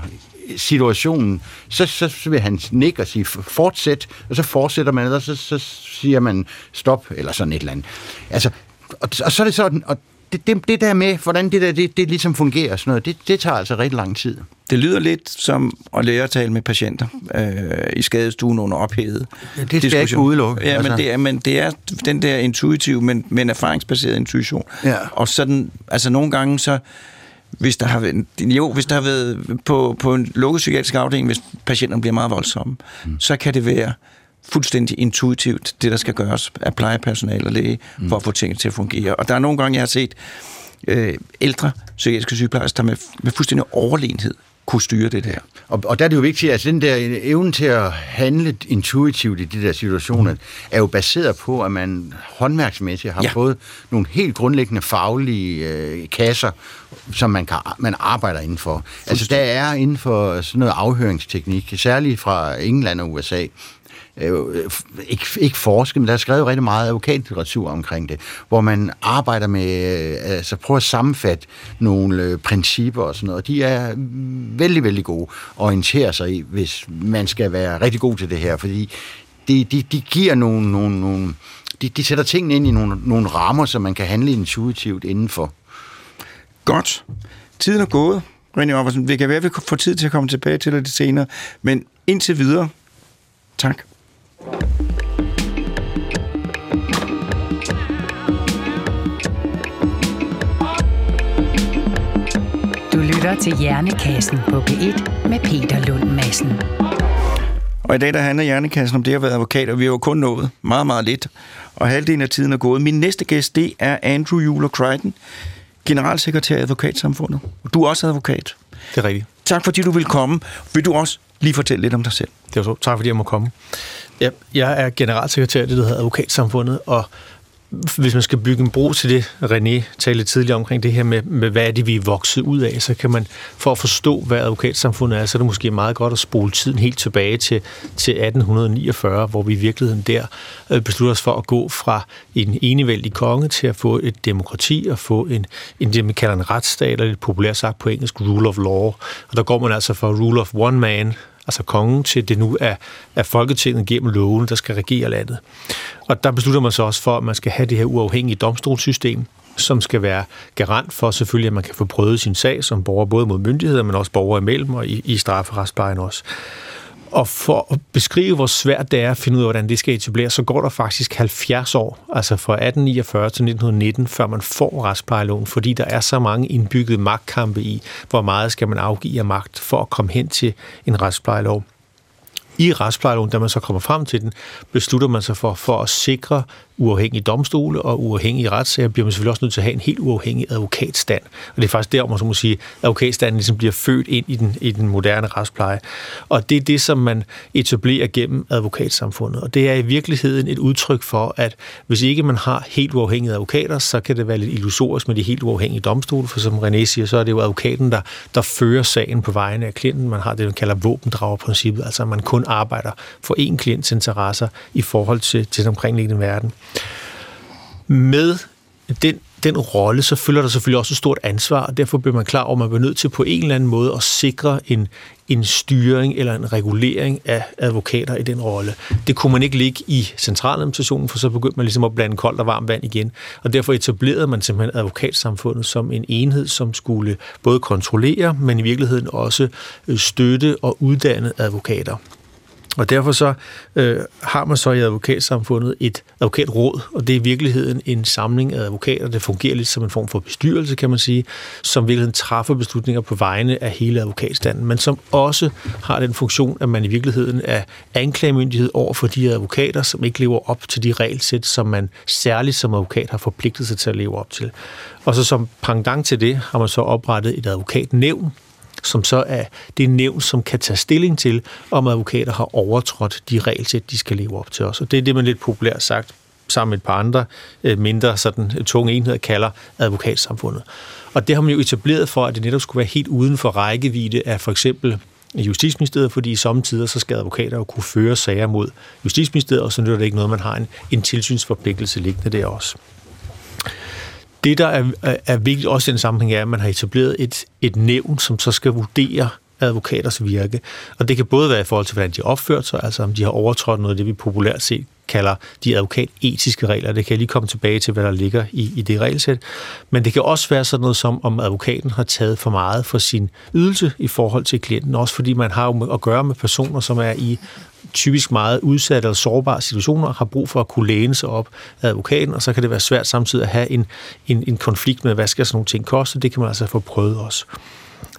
situationen, så, så, så vil han nikke og sige, fortsæt, og så fortsætter man, og så, så siger man stop, eller sådan et eller andet. Altså, og, og så er det sådan, og det, det, det der med, hvordan det der, det, det ligesom fungerer, sådan noget, det, det tager altså rigtig lang tid. Det lyder lidt som at lære at tale med patienter øh, i skadestuen under ophedet. Ja, det skal jeg ikke udelukke. Ja, altså. men, det er, men det er den der intuitive, men, men erfaringsbaseret intuition. Ja. Og sådan, altså nogle gange så, hvis der har været, jo, hvis der har været på, på en lukket psykiatrisk afdeling, hvis patienterne bliver meget voldsomme, mm. så kan det være fuldstændig intuitivt, det der skal gøres af plejepersonale og læge, mm. for at få tingene til at fungere. Og der er nogle gange, jeg har set øh, ældre psykiatriske sygeplejersker, der med, med fuldstændig overlegenhed kunne styre det der. Og, og der er det jo vigtigt, at altså den der evne til at handle intuitivt i de der situationer, mm. er jo baseret på, at man håndværksmæssigt har ja. fået nogle helt grundlæggende faglige øh, kasser, som man, kan, man arbejder indenfor. Altså der er inden for sådan noget afhøringsteknik, særligt fra England og USA, Øh, øh, ikke, ikke forske, men der er skrevet rigtig meget advokatlitteratur omkring det, hvor man arbejder med, øh, altså prøver at sammenfatte nogle øh, principper og sådan noget. De er mm, vældig, vældig gode at orientere sig i, hvis man skal være rigtig god til det her, fordi de, de, de giver nogle, nogle, nogle de, de sætter tingene ind i nogle, nogle rammer, som man kan handle intuitivt indenfor. Godt. Tiden er gået, René Offersen. Vi kan være, at vi får tid til at komme tilbage til det senere, men indtil videre, tak. Du lytter til Hjernekassen på P1 med Peter Lund Madsen. Og i dag der handler Hjernekassen om det at være advokat, og vi har jo kun nået meget, meget lidt. Og halvdelen af tiden er gået. Min næste gæst, det er Andrew Euler Crichton, generalsekretær i Advokatsamfundet. Du er også advokat. Det er rigtigt. Tak fordi du vil komme. Vil du også lige fortælle lidt om dig selv? Det var så. Tak fordi jeg må komme. Ja, jeg er generalsekretær i det, der hedder Advokatsamfundet, og hvis man skal bygge en bro til det, René talte tidligere omkring det her med, med, hvad er det, vi er vokset ud af, så kan man, for at forstå, hvad advokatsamfundet er, så er det måske meget godt at spole tiden helt tilbage til, til 1849, hvor vi i virkeligheden der øh, beslutter os for at gå fra en enevældig konge til at få et demokrati og få en, en det, man kalder en retsstat, eller lidt populært sagt på engelsk, rule of law. Og der går man altså fra rule of one man, altså kongen, til det nu er, er Folketinget gennem loven, der skal regere landet. Og der beslutter man sig også for, at man skal have det her uafhængige domstolssystem, som skal være garant for selvfølgelig, at man kan få prøvet sin sag som borger, både mod myndigheder, men også borgere imellem og i, i strafferetsplejen også. Og for at beskrive, hvor svært det er at finde ud af, hvordan det skal etableres, så går der faktisk 70 år, altså fra 1849 til 1919, før man får retsplejeloven, fordi der er så mange indbyggede magtkampe i, hvor meget skal man afgive af magt for at komme hen til en retsplejelov. i retsplejeloven, da man så kommer frem til den, beslutter man sig for, for at sikre uafhængige domstole og uafhængige retssager, bliver man selvfølgelig også nødt til at have en helt uafhængig advokatstand. Og det er faktisk der, man så må sige, advokatstanden ligesom bliver født ind i den, i den moderne retspleje. Og det er det, som man etablerer gennem advokatsamfundet. Og det er i virkeligheden et udtryk for, at hvis ikke man har helt uafhængige advokater, så kan det være lidt illusorisk med de helt uafhængige domstole, for som René siger, så er det jo advokaten, der, der fører sagen på vegne af klienten. Man har det, man kalder våbendragerprincippet, altså at man kun arbejder for én klients interesser i forhold til, til den omkringliggende verden. Med den, den rolle, så følger der selvfølgelig også et stort ansvar, og derfor bliver man klar over, at man bliver nødt til på en eller anden måde at sikre en, en styring eller en regulering af advokater i den rolle. Det kunne man ikke ligge i centraladministrationen, for så begyndte man ligesom at blande koldt og varmt vand igen. Og derfor etablerede man simpelthen advokatsamfundet som en enhed, som skulle både kontrollere, men i virkeligheden også øh, støtte og uddanne advokater. Og derfor så øh, har man så i advokatsamfundet et advokatråd, og det er i virkeligheden en samling af advokater. Det fungerer lidt som en form for bestyrelse, kan man sige, som i virkeligheden træffer beslutninger på vegne af hele advokatstanden, men som også har den funktion, at man i virkeligheden er anklagemyndighed over for de advokater, som ikke lever op til de regelsæt, som man særligt som advokat har forpligtet sig til at leve op til. Og så som pendant til det har man så oprettet et advokatnævn, som så er det nævn, som kan tage stilling til, om advokater har overtrådt de regelsæt, de skal leve op til os. Og det er det, man lidt populært sagt sammen med et par andre øh, mindre sådan, øh, tunge enheder kalder advokatsamfundet. Og det har man jo etableret for, at det netop skulle være helt uden for rækkevidde af for eksempel Justitsministeriet, fordi i samtidig så skal advokater jo kunne føre sager mod Justitsministeriet, og så nytter det ikke noget, man har en, en tilsynsforpligtelse liggende der også det, der er, er vigtigt også i den sammenhæng, er, at man har etableret et, et nævn, som så skal vurdere advokaters virke. Og det kan både være i forhold til, hvordan de har opført sig, altså om de har overtrådt noget af det, vi populært set kalder de advokatetiske regler. Det kan jeg lige komme tilbage til, hvad der ligger i, i det regelsæt. Men det kan også være sådan noget som, om advokaten har taget for meget for sin ydelse i forhold til klienten, også fordi man har jo at gøre med personer, som er i typisk meget udsatte eller sårbare situationer, har brug for at kunne læne sig op af advokaten, og så kan det være svært samtidig at have en, en, en konflikt med, hvad skal sådan nogle ting koste. Det kan man altså få prøvet også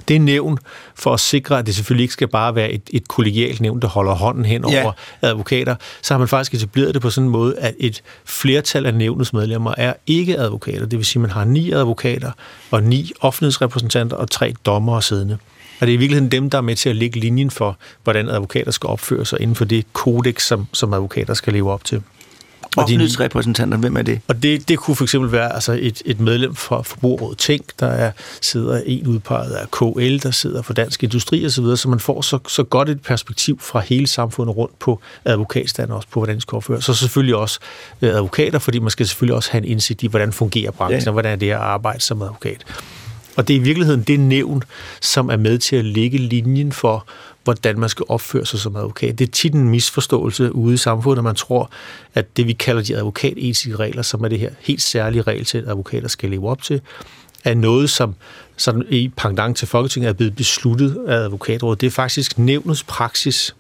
det nævn for at sikre, at det selvfølgelig ikke skal bare være et, et kollegialt nævn, der holder hånden hen ja. over advokater, så har man faktisk etableret det på sådan en måde, at et flertal af nævnets medlemmer er ikke advokater. Det vil sige, at man har ni advokater og ni offentlighedsrepræsentanter og tre dommere siddende. Og det er i virkeligheden dem, der er med til at lægge linjen for, hvordan advokater skal opføre sig inden for det kodex, som, som advokater skal leve op til. Offentlighedsrepræsentanter, hvem er det? Og det, det kunne for eksempel være altså et, et medlem fra Forbrugerrådet Tænk, der er, sidder en udpeget af KL, der sidder for Dansk Industri osv., så, videre, så man får så, så godt et perspektiv fra hele samfundet rundt på advokatstanden, også på hvordan det skal opføre. Så selvfølgelig også øh, advokater, fordi man skal selvfølgelig også have en indsigt i, hvordan fungerer branchen, ja. og hvordan er det at arbejde som advokat. Og det er i virkeligheden det nævn, som er med til at lægge linjen for, hvordan man skal opføre sig som advokat. Det er tit en misforståelse ude i samfundet, at man tror, at det vi kalder de advokatetiske regler, som er det her helt særlige regelsæt, advokater skal leve op til, er noget, som sådan i pendant til Folketinget er blevet besluttet af advokatrådet. Det er faktisk nævnets praksis,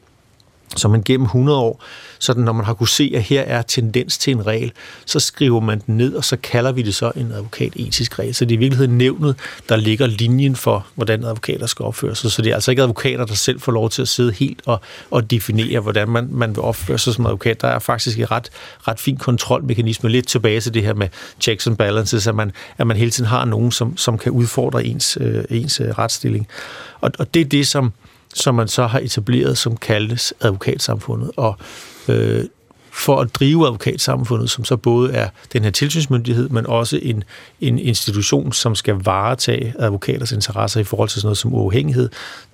som man gennem 100 år sådan når man har kunne se, at her er tendens til en regel, så skriver man den ned, og så kalder vi det så en advokatetisk regel. Så det er i virkeligheden nævnet, der ligger linjen for, hvordan advokater skal opføre sig. Så det er altså ikke advokater, der selv får lov til at sidde helt og, og definere, hvordan man, man vil opføre sig som advokat. Der er faktisk et ret, ret fin kontrolmekanisme. Lidt tilbage til det her med checks and balances, at man, at man hele tiden har nogen, som, som kan udfordre ens, øh, ens øh, retsstilling. Og, og det er det, som, som man så har etableret, som kaldes advokatsamfundet. Og øh, for at drive advokatsamfundet, som så både er den her tilsynsmyndighed, men også en, en institution, som skal varetage advokaters interesser i forhold til sådan noget som uafhængighed,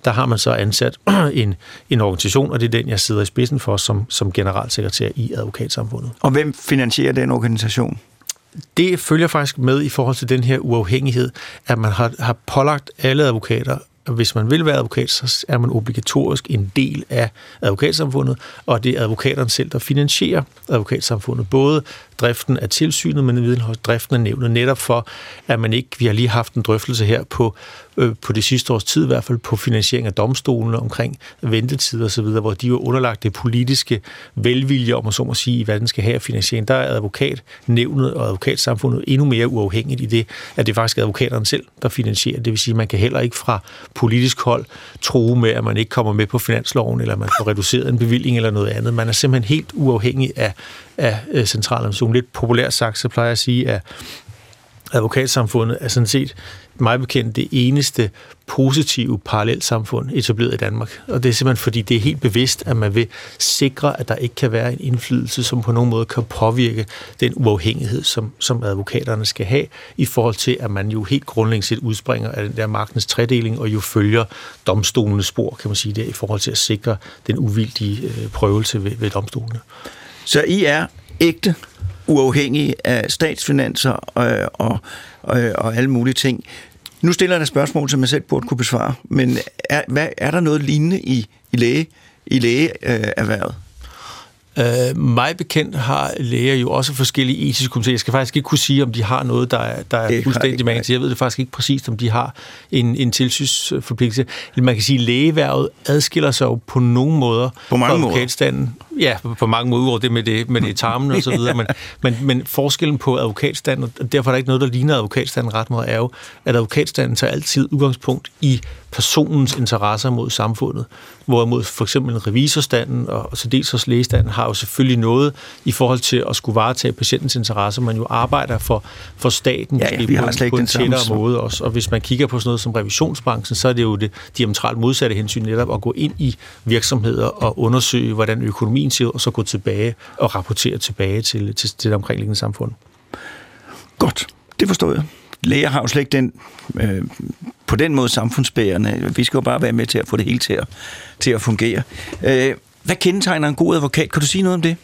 der har man så ansat en, en organisation, og det er den, jeg sidder i spidsen for som, som generalsekretær i advokatsamfundet. Og hvem finansierer den organisation? Det følger faktisk med i forhold til den her uafhængighed, at man har, har pålagt alle advokater hvis man vil være advokat, så er man obligatorisk en del af advokatsamfundet, og det er advokaterne selv, der finansierer advokatsamfundet. Både driften af tilsynet, men i driften af nævnet, netop for, at man ikke, vi har lige haft en drøftelse her på, øh, på det sidste års tid i hvert fald, på finansiering af domstolene omkring ventetider videre, hvor de jo underlagt det politiske velvilje, om at så må sige, hvad den skal have af finansiering. Der er advokatnævnet og advokatsamfundet endnu mere uafhængigt i det, at det faktisk er advokaterne selv, der finansierer. Det vil sige, at man kan heller ikke fra politisk hold tro med, at man ikke kommer med på finansloven, eller man får reduceret en bevilling eller noget andet. Man er simpelthen helt uafhængig af, af øh, centraladministrationen. Lidt populært sagt, så plejer jeg at sige, at advokatsamfundet er sådan set mig bekendt det eneste positive parallelsamfund etableret i Danmark. Og det er simpelthen fordi, det er helt bevidst, at man vil sikre, at der ikke kan være en indflydelse, som på nogen måde kan påvirke den uafhængighed, som, som advokaterne skal have, i forhold til, at man jo helt grundlæggende set udspringer af den der magtens tredeling, og jo følger domstolenes spor, kan man sige det, i forhold til at sikre den uvildige øh, prøvelse ved, ved domstolene. Så I er ægte uafhængig af statsfinanser øh, og, og, og alle mulige ting. Nu stiller jeg et spørgsmål, som jeg selv burde kunne besvare, men er, hvad, er der noget lignende i, i læge i lægeerhvervet? Øh, mig bekendt har læger jo også forskellige etiske komitéer. Jeg skal faktisk ikke kunne sige, om de har noget, der er, der er fuldstændig mærkeligt. Jeg ved det faktisk ikke præcist, om de har en, en tilsynsforpligtelse. Man kan sige, at lægeværvet adskiller sig jo på nogle måder på mange måder. Ja, på mange måder, udover det med det, med det tarmen og så videre. men, men, men forskellen på advokatstanden, og derfor er der ikke noget, der ligner advokatstanden ret meget, er jo, at advokatstanden tager altid udgangspunkt i personens interesser mod samfundet. Hvorimod for eksempel revisorstanden og, så dels også lægestanden har jo selvfølgelig noget i forhold til at skulle varetage patientens interesser. Man jo arbejder for, for staten ja, ja, vi har på, på en tættere måde også. Og hvis man kigger på sådan noget som revisionsbranchen, så er det jo det diametralt modsatte hensyn netop at gå ind i virksomheder og undersøge, hvordan økonomien ser ud, og så gå tilbage og rapportere tilbage til, til, til det omkringliggende samfund. Godt, det forstår jeg læger har jo slet ikke den, øh, på den måde samfundsbærende. Vi skal jo bare være med til at få det hele til at, til at fungere. Øh, hvad kendetegner en god advokat? Kan du sige noget om det?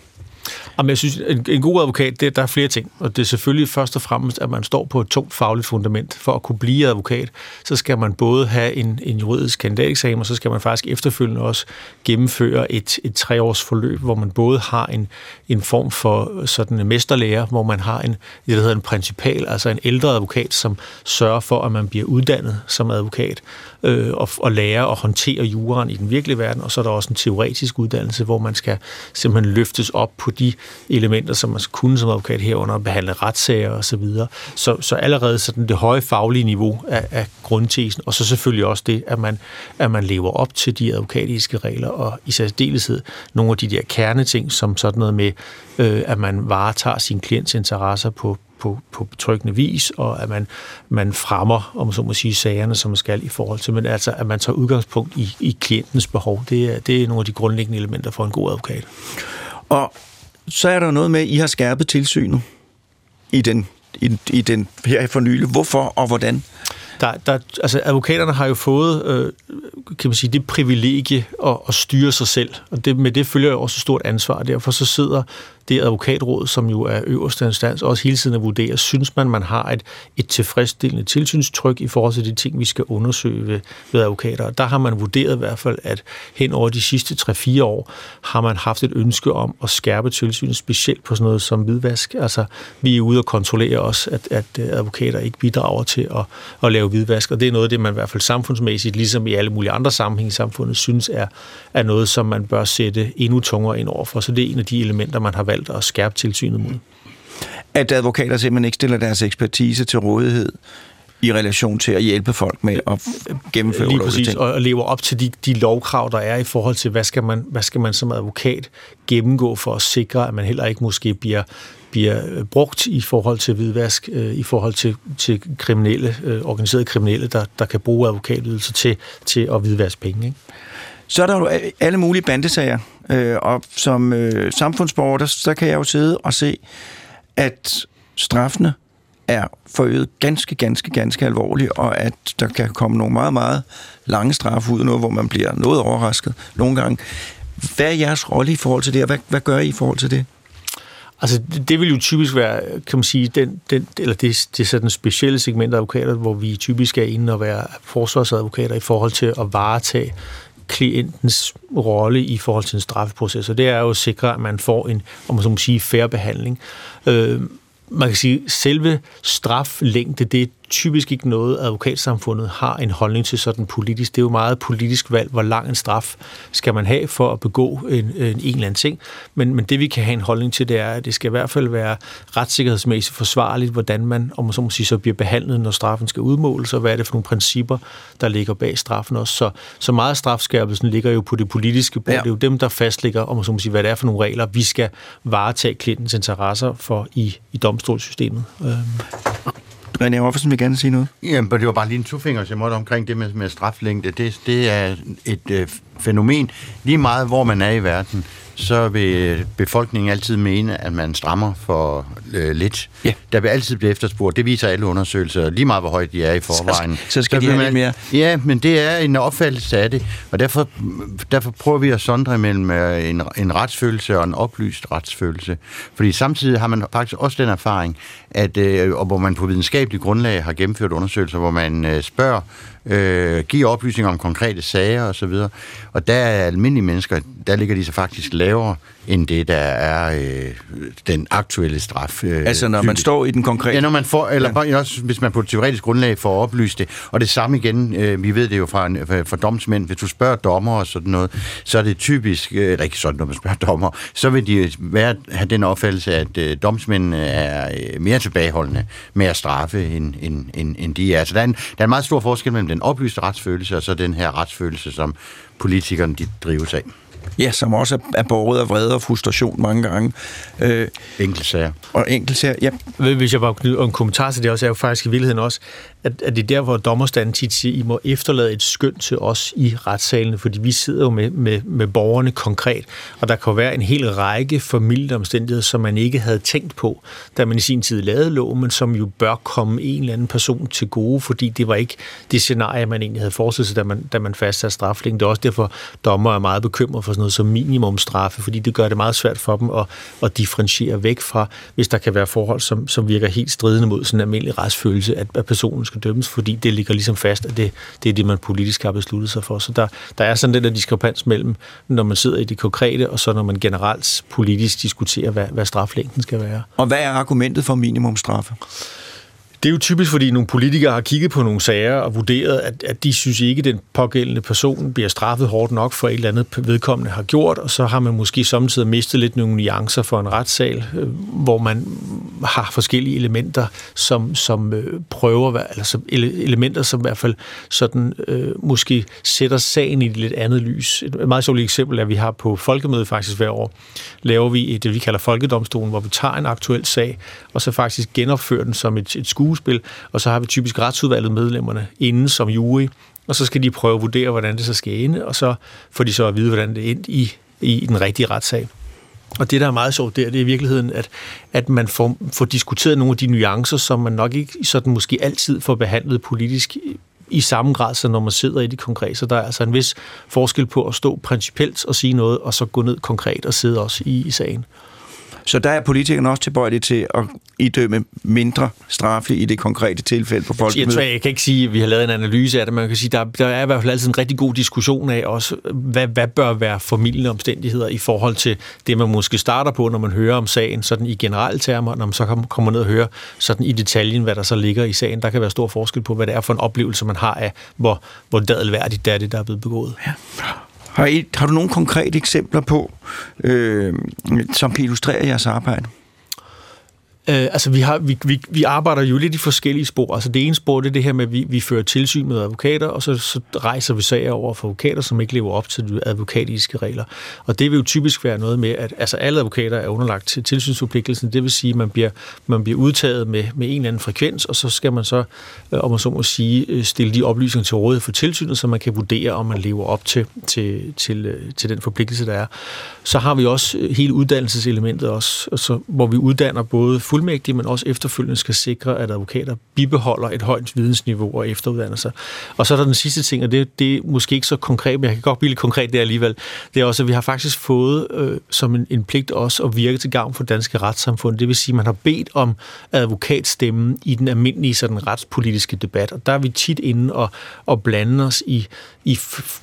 Jamen, jeg synes, en, en god advokat, det, der er flere ting. Og det er selvfølgelig først og fremmest, at man står på et tungt fagligt fundament. For at kunne blive advokat, så skal man både have en, en juridisk kandidateksamen, og så skal man faktisk efterfølgende også gennemføre et, et treårs forløb, hvor man både har en, en form for sådan en mesterlærer, hvor man har en, det der hedder en principal, altså en ældre advokat, som sørger for, at man bliver uddannet som advokat øh, og, og lære at håndtere juraen i den virkelige verden. Og så er der også en teoretisk uddannelse, hvor man skal simpelthen løftes op på de elementer, som man skal kunne som advokat herunder, behandle retssager osv. Så, videre. så, så allerede sådan det høje faglige niveau af, af grundtesen, og så selvfølgelig også det, at man, at man lever op til de advokatiske regler, og i særdeleshed nogle af de der kerneting, som sådan noget med, øh, at man varetager sin klients interesser på, på, på betryggende vis, og at man, man fremmer, om så må sige, sagerne, som man skal i forhold til, men altså, at man tager udgangspunkt i, i klientens behov. Det er, det er nogle af de grundlæggende elementer for en god advokat. Og så er der noget med, at I har skærpet tilsynet i den, i, i den her for nylig. Hvorfor og hvordan? Der, der, altså advokaterne har jo fået, øh, kan man sige, det privilegie at, at styre sig selv, og det, med det følger jo også et stort ansvar, derfor så sidder det advokatråd, som jo er øverste instans, også hele tiden at vurdere, synes man, man har et, et tilfredsstillende tilsynstryk i forhold til de ting, vi skal undersøge ved, ved advokater. Og der har man vurderet i hvert fald, at hen over de sidste 3-4 år har man haft et ønske om at skærpe tilsynet, specielt på sådan noget som hvidvask. Altså, vi er ude og kontrollere også, at, at øh, advokater ikke bidrager til at, at lave hvidvask, og det er noget af det, man i hvert fald samfundsmæssigt, ligesom i alle mulige andre sammenhænge i samfundet, synes er, er noget, som man bør sætte endnu tungere ind overfor. Så det er en af de elementer, man har valgt at skærpe tilsynet mod. At advokater simpelthen ikke stiller deres ekspertise til rådighed i relation til at hjælpe folk med at gennemføre Lige præcis, ting. og lever op til de, de lovkrav, der er i forhold til, hvad skal, man, hvad skal man som advokat gennemgå for at sikre, at man heller ikke måske bliver bliver øh, brugt i forhold til hvidvask, øh, i forhold til, til kriminelle, øh, organiserede kriminelle, der, der kan bruge advokatydelser til, til at hvidvaske penge. Ikke? Så er der jo alle mulige bandesager, øh, og som øh, samfundsborger, der, så kan jeg jo sidde og se, at straffene er forøget ganske, ganske, ganske alvorligt, og at der kan komme nogle meget, meget lange straffe ud, noget, hvor man bliver noget overrasket nogle gange. Hvad er jeres rolle i forhold til det, og hvad, hvad gør I i forhold til det? Altså, det, det vil jo typisk være, kan man sige, den, den, eller det, det er sådan specielle segment af advokater, hvor vi typisk er inde og være forsvarsadvokater i forhold til at varetage klientens rolle i forhold til en straffeproces, og det er jo at sikre, at man får en, om man så må sige, færre behandling. Øh, man kan sige, selve straflængde, det er typisk ikke noget, advokatsamfundet har en holdning til sådan politisk. Det er jo meget politisk valg, hvor lang en straf skal man have for at begå en, en, en eller anden ting. Men, men det vi kan have en holdning til, det er, at det skal i hvert fald være retssikkerhedsmæssigt forsvarligt, hvordan man, om man så må sige, så bliver behandlet, når straffen skal udmåles, og hvad er det for nogle principper, der ligger bag straffen også. Så, så meget af strafskærpelsen ligger jo på det politiske bord. Ja. Det er jo dem, der fastlægger, om man så må sige, hvad det er for nogle regler, vi skal varetage klientens interesser for i, i domstolssystemet. Øhm. René Offersen vil gerne sige noget. Jamen, det var bare lige en tofinger, jeg måtte omkring det med, med straflængde. Det, det er et øh, fænomen, lige meget hvor man er i verden så vil befolkningen altid mene, at man strammer for øh, lidt. Ja. Der vil altid blive efterspurgt. Det viser alle undersøgelser, lige meget hvor højt de er i forvejen. Så, så skal så de have lidt mere. Ja, men det er en opfattelse af det, og derfor, derfor prøver vi at sondre mellem øh, en, en retsfølelse og en oplyst retsfølelse. Fordi samtidig har man faktisk også den erfaring, at, øh, og hvor man på videnskabelig grundlag har gennemført undersøgelser, hvor man øh, spørger øh, giver oplysninger om konkrete sager osv. Og, og der er almindelige mennesker, der ligger de så faktisk lavere end det, der er øh, den aktuelle straf. Øh, altså når man står i den konkrete... Ja, når man får, eller ja. også, hvis man på et teoretisk grundlag får oplyst det. Og det samme igen, øh, vi ved det jo fra, fra domsmænd, hvis du spørger dommer og sådan noget, så er det typisk, øh, eller ikke sådan, når man spørger dommer, så vil de være, have den opfattelse, at øh, domsmændene er øh, mere tilbageholdende med at straffe, end, end, end, end de er. Så der er, en, der er en meget stor forskel mellem den oplyste retsfølelse og så den her retsfølelse, som politikerne de drives af. Ja, som også er borget af vrede og frustration mange gange. Øh, enkeltsager. Og enkeltsager, ja. Hvis jeg bare knyder en kommentar til det også, er jo faktisk i virkeligheden også, at, at det er der, hvor dommerstanden tit siger, I må efterlade et skøn til os i retssalene, fordi vi sidder jo med, med, med borgerne konkret, og der kan være en hel række familieomstændigheder, som man ikke havde tænkt på, da man i sin tid lavede loven, men som jo bør komme en eller anden person til gode, fordi det var ikke det scenarie, man egentlig havde forestillet sig, da man, da man fastsatte straflængden. Det er også derfor, dommer er meget bekymret for sådan noget som minimumstraffe, fordi det gør det meget svært for dem at, at differentiere væk fra, hvis der kan være forhold, som, som virker helt stridende mod sådan en almindelig retsfølelse, at, at personen skal dømmes, fordi det ligger ligesom fast, at det, det er det, man politisk har besluttet sig for. Så der, der er sådan den der diskrepans mellem, når man sidder i det konkrete, og så når man generelt politisk diskuterer, hvad, hvad straflængden skal være. Og hvad er argumentet for minimumstraffe? Det er jo typisk, fordi nogle politikere har kigget på nogle sager og vurderet, at, at de synes ikke, at den pågældende person bliver straffet hårdt nok for et eller andet vedkommende har gjort, og så har man måske samtidig mistet lidt nogle nuancer for en retssal, øh, hvor man har forskellige elementer, som, som øh, prøver, eller som elementer, som i hvert fald sådan, øh, måske sætter sagen i et lidt andet lys. Et meget sjovt eksempel er, at vi har på folkemødet faktisk hver år, laver vi det, vi kalder Folkedomstolen, hvor vi tager en aktuel sag, og så faktisk genopfører den som et, et skue skuespil, og så har vi typisk retsudvalget medlemmerne inden som jury, og så skal de prøve at vurdere, hvordan det så skal ende, og så får de så at vide, hvordan det endte i, i den rigtige retssag. Og det, der er meget sjovt der, det er i virkeligheden, at, at man får, får diskuteret nogle af de nuancer, som man nok ikke sådan måske altid får behandlet politisk i samme grad, som når man sidder i de konkrete. Så der er altså en vis forskel på at stå principielt og sige noget, og så gå ned konkret og sidde også i, i sagen. Så der er politikerne også tilbøjelige til at idømme mindre straffe i det konkrete tilfælde på folk. Jeg, tror, jeg kan ikke sige, at vi har lavet en analyse af det, men man kan sige, der, der er i hvert fald altid en rigtig god diskussion af også, hvad, hvad bør være formidlende omstændigheder i forhold til det, man måske starter på, når man hører om sagen, sådan i generelle termer, når man så kommer ned og hører sådan i detaljen, hvad der så ligger i sagen. Der kan være stor forskel på, hvad det er for en oplevelse, man har af, hvor, hvor dadelværdigt det er det, der er blevet begået. Ja. Har, I, har du nogle konkrete eksempler på, øh, som kan illustrere jeres arbejde? Øh, altså, vi, har, vi, vi, vi arbejder jo lidt i forskellige spor. Altså, det ene spor, det er det her med, at vi, vi fører tilsyn med advokater, og så, så rejser vi sager over for advokater, som ikke lever op til de advokatiske regler. Og det vil jo typisk være noget med, at altså, alle advokater er underlagt til tilsynsforpligtelsen. Det vil sige, at man bliver, man bliver udtaget med, med en eller anden frekvens, og så skal man så, øh, om man så må sige, øh, stille de oplysninger til rådighed for tilsynet, så man kan vurdere, om man lever op til, til, til, øh, til den forpligtelse, der er. Så har vi også hele uddannelseselementet også, altså, hvor vi uddanner både fuldmægtige, men også efterfølgende skal sikre, at advokater bibeholder et højt vidensniveau og efteruddanner sig. Og så er der den sidste ting, og det, det er måske ikke så konkret, men jeg kan godt blive lidt konkret der alligevel. Det er også, at vi har faktisk fået øh, som en, en pligt også at virke til gavn for danske retssamfund. Det vil sige, at man har bedt om advokatstemmen i den almindelige sådan, retspolitiske debat. Og der er vi tit inde og, og blande os i, i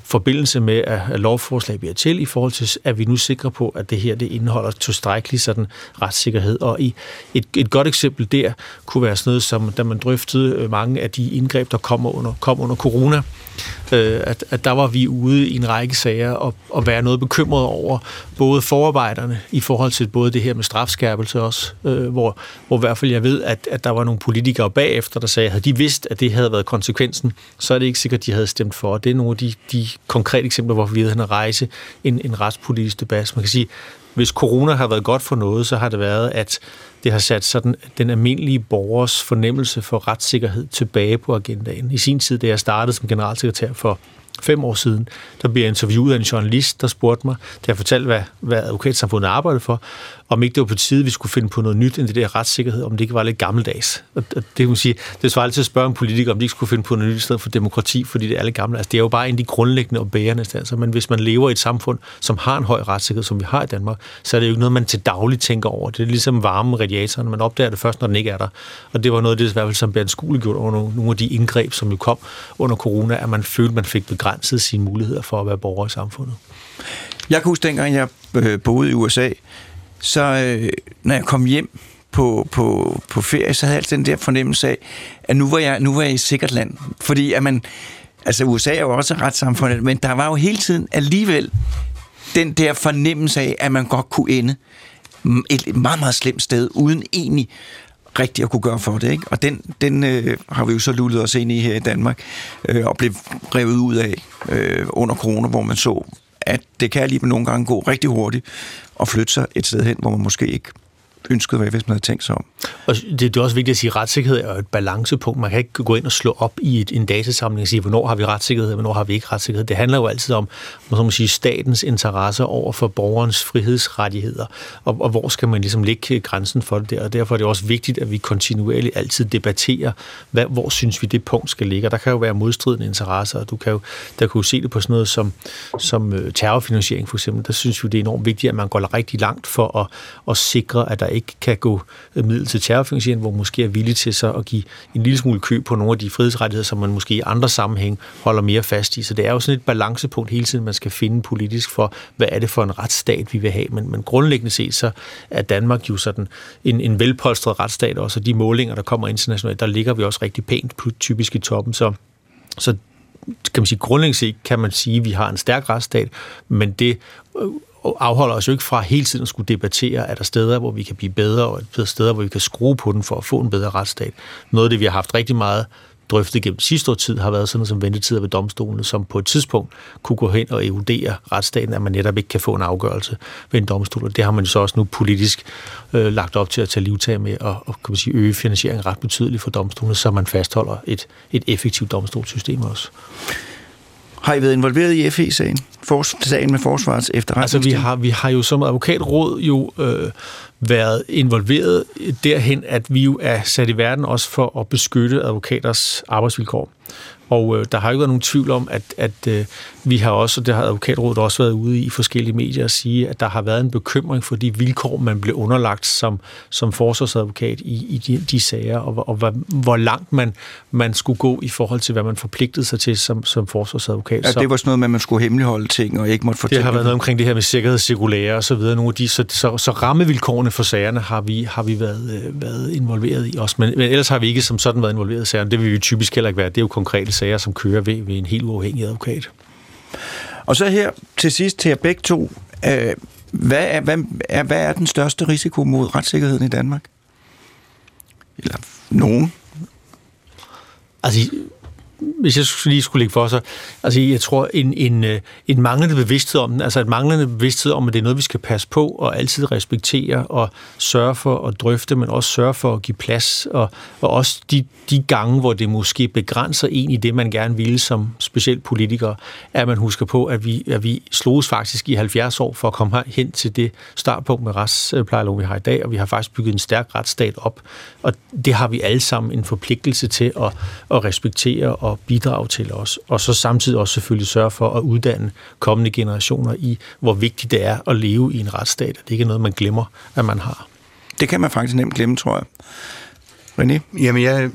forbindelse med, at lovforslag bliver til, i forhold til, at vi nu sikre på, at det her det indeholder tilstrækkelig sådan retssikkerhed. Og i et, et godt eksempel der kunne være sådan noget, som da man drøftede øh, mange af de indgreb, der kommer under, kom under corona, øh, at, at der var vi ude i en række sager og, og være noget bekymret over både forarbejderne i forhold til både det her med strafskærpelse også, øh, hvor, hvor i hvert fald jeg ved, at, at der var nogle politikere bagefter, der sagde, at havde de vidst, at det havde været konsekvensen, så er det ikke sikkert, at de havde stemt for. Det er nogle af de, de konkrete eksempler, hvor vi havde at rejse en, en retspolitisk debat. Man kan sige, hvis corona har været godt for noget, så har det været, at det har sat sådan den almindelige borgers fornemmelse for retssikkerhed tilbage på agendaen. I sin tid, da jeg startede som generalsekretær for fem år siden, der blev jeg interviewet af en journalist, der spurgte mig, da jeg fortalte, hvad, hvad advokatsamfundet arbejdede for, om ikke det var på tide, vi skulle finde på noget nyt end det der retssikkerhed, om det ikke var lidt gammeldags. Og det kan man sige, det svarer altid at spørge en politiker, om de ikke skulle finde på noget nyt i stedet for demokrati, fordi det er alle gamle. Altså, det er jo bare en af de grundlæggende og bærende instanser, men hvis man lever i et samfund, som har en høj retssikkerhed, som vi har i Danmark, så er det jo ikke noget, man til daglig tænker over. Det er ligesom varme radiatoren, man opdager det først, når den ikke er der. Og det var noget af det, i hvert fald, som blev gjorde over nogle af de indgreb, som jo kom under corona, at man følte, man fik begrænset sine muligheder for at være borger i samfundet. Jeg kan huske, dengang jeg øh, boede i USA, så øh, når jeg kom hjem på, på, på ferie, så havde jeg den der fornemmelse af, at nu var jeg, nu var jeg i sikkert land. Fordi at man, altså USA er jo også et retssamfund, men der var jo hele tiden alligevel den der fornemmelse af, at man godt kunne ende et meget, meget slemt sted, uden egentlig rigtigt at kunne gøre for det. Ikke? Og den, den øh, har vi jo så lullet os ind i her i Danmark, øh, og blev revet ud af øh, under corona, hvor man så, at det kan alligevel nogle gange gå rigtig hurtigt og flytte sig et sted hen, hvor man måske ikke ønsket, hvad hvis man havde tænkt sig om. Og det, det er også vigtigt at sige, at retssikkerhed er et balancepunkt. Man kan ikke gå ind og slå op i et, en datasamling og sige, hvornår har vi retssikkerhed, og hvornår har vi ikke retssikkerhed. Det handler jo altid om man man sige, statens interesse over for borgerens frihedsrettigheder, og, og hvor skal man ligesom lægge øh, grænsen for det der. Og derfor er det også vigtigt, at vi kontinuerligt altid debatterer, hvad, hvor synes vi det punkt skal ligge. Og der kan jo være modstridende interesser, og du kan jo, der kan jo se det på sådan noget som, som øh, terrorfinansiering for eksempel. Der synes vi, det er enormt vigtigt, at man går rigtig langt for at, at sikre, at der ikke kan gå middel til terrorfinansiering, hvor man måske er villig til så at give en lille smule køb på nogle af de frihedsrettigheder, som man måske i andre sammenhæng holder mere fast i. Så det er jo sådan et balancepunkt hele tiden, man skal finde politisk for, hvad er det for en retsstat, vi vil have. Men, men grundlæggende set, så er Danmark jo sådan en, en velpolstret retsstat, også, og de målinger, der kommer internationalt, der ligger vi også rigtig pænt typisk i toppen. Så, så kan man sige, grundlæggende set kan man sige, at vi har en stærk retsstat, men det afholder os jo ikke fra hele tiden at skulle debattere, er der steder, hvor vi kan blive bedre, og er steder, hvor vi kan skrue på den for at få en bedre retsstat. Noget af det, vi har haft rigtig meget drøftet gennem sidste år tid, har været sådan noget som ventetider ved domstolene, som på et tidspunkt kunne gå hen og erodere retsstaten, at man netop ikke kan få en afgørelse ved en domstol. Og det har man så også nu politisk øh, lagt op til at tage livtag med og, og kan man sige, øge finansieringen ret betydeligt for domstolene, så man fastholder et, et effektivt domstolssystem også. Har I været involveret i FE-sagen? sagen med Forsvarets efterretning? Altså, vi har, vi har jo som advokatråd jo øh, været involveret derhen, at vi jo er sat i verden også for at beskytte advokaters arbejdsvilkår. Og øh, der har ikke været nogen tvivl om, at, at øh, vi har også, og det har advokatrådet også været ude i forskellige medier at sige, at der har været en bekymring for de vilkår, man blev underlagt som, som forsvarsadvokat i, i de, de sager, og, og hvor, hvor langt man, man skulle gå i forhold til, hvad man forpligtede sig til som, som forsvarsadvokat. Ja, det var sådan noget med, at man skulle hemmeligholde ting og ikke måtte fortælle. Det har været noget omkring det her med sikkerhedscirkulære og så videre. Nogle af de, så, så, så rammevilkårene for sagerne har vi, har vi været, øh, været involveret i også. Men, men ellers har vi ikke som sådan været involveret i sagerne. Det vil vi typisk heller ikke være. Det er jo konkrete sager, som kører ved, ved en helt uafhængig advokat. Og så her til sidst til jer begge to. Øh, hvad, er, hvad, er, hvad er den største risiko mod retssikkerheden i Danmark? Eller nogen? Altså, hvis jeg lige skulle lægge for sig, altså jeg tror, en, en, øh, en manglende bevidsthed om den, altså et manglende bevidsthed om, at det er noget, vi skal passe på og altid respektere og sørge for at drøfte, men også sørge for at give plads, og, og også de, de gange, hvor det måske begrænser en i det, man gerne ville som specielt politiker, at man husker på, at vi, at vi sloges faktisk i 70 år for at komme hen til det startpunkt med retsplejelov, vi har i dag, og vi har faktisk bygget en stærk retsstat op, og det har vi alle sammen en forpligtelse til at, at respektere og bidrage til os, og så samtidig også selvfølgelig sørge for at uddanne kommende generationer i, hvor vigtigt det er at leve i en retsstat. Det er ikke noget, man glemmer, at man har. Det kan man faktisk nemt glemme, tror jeg. René? Jamen, jeg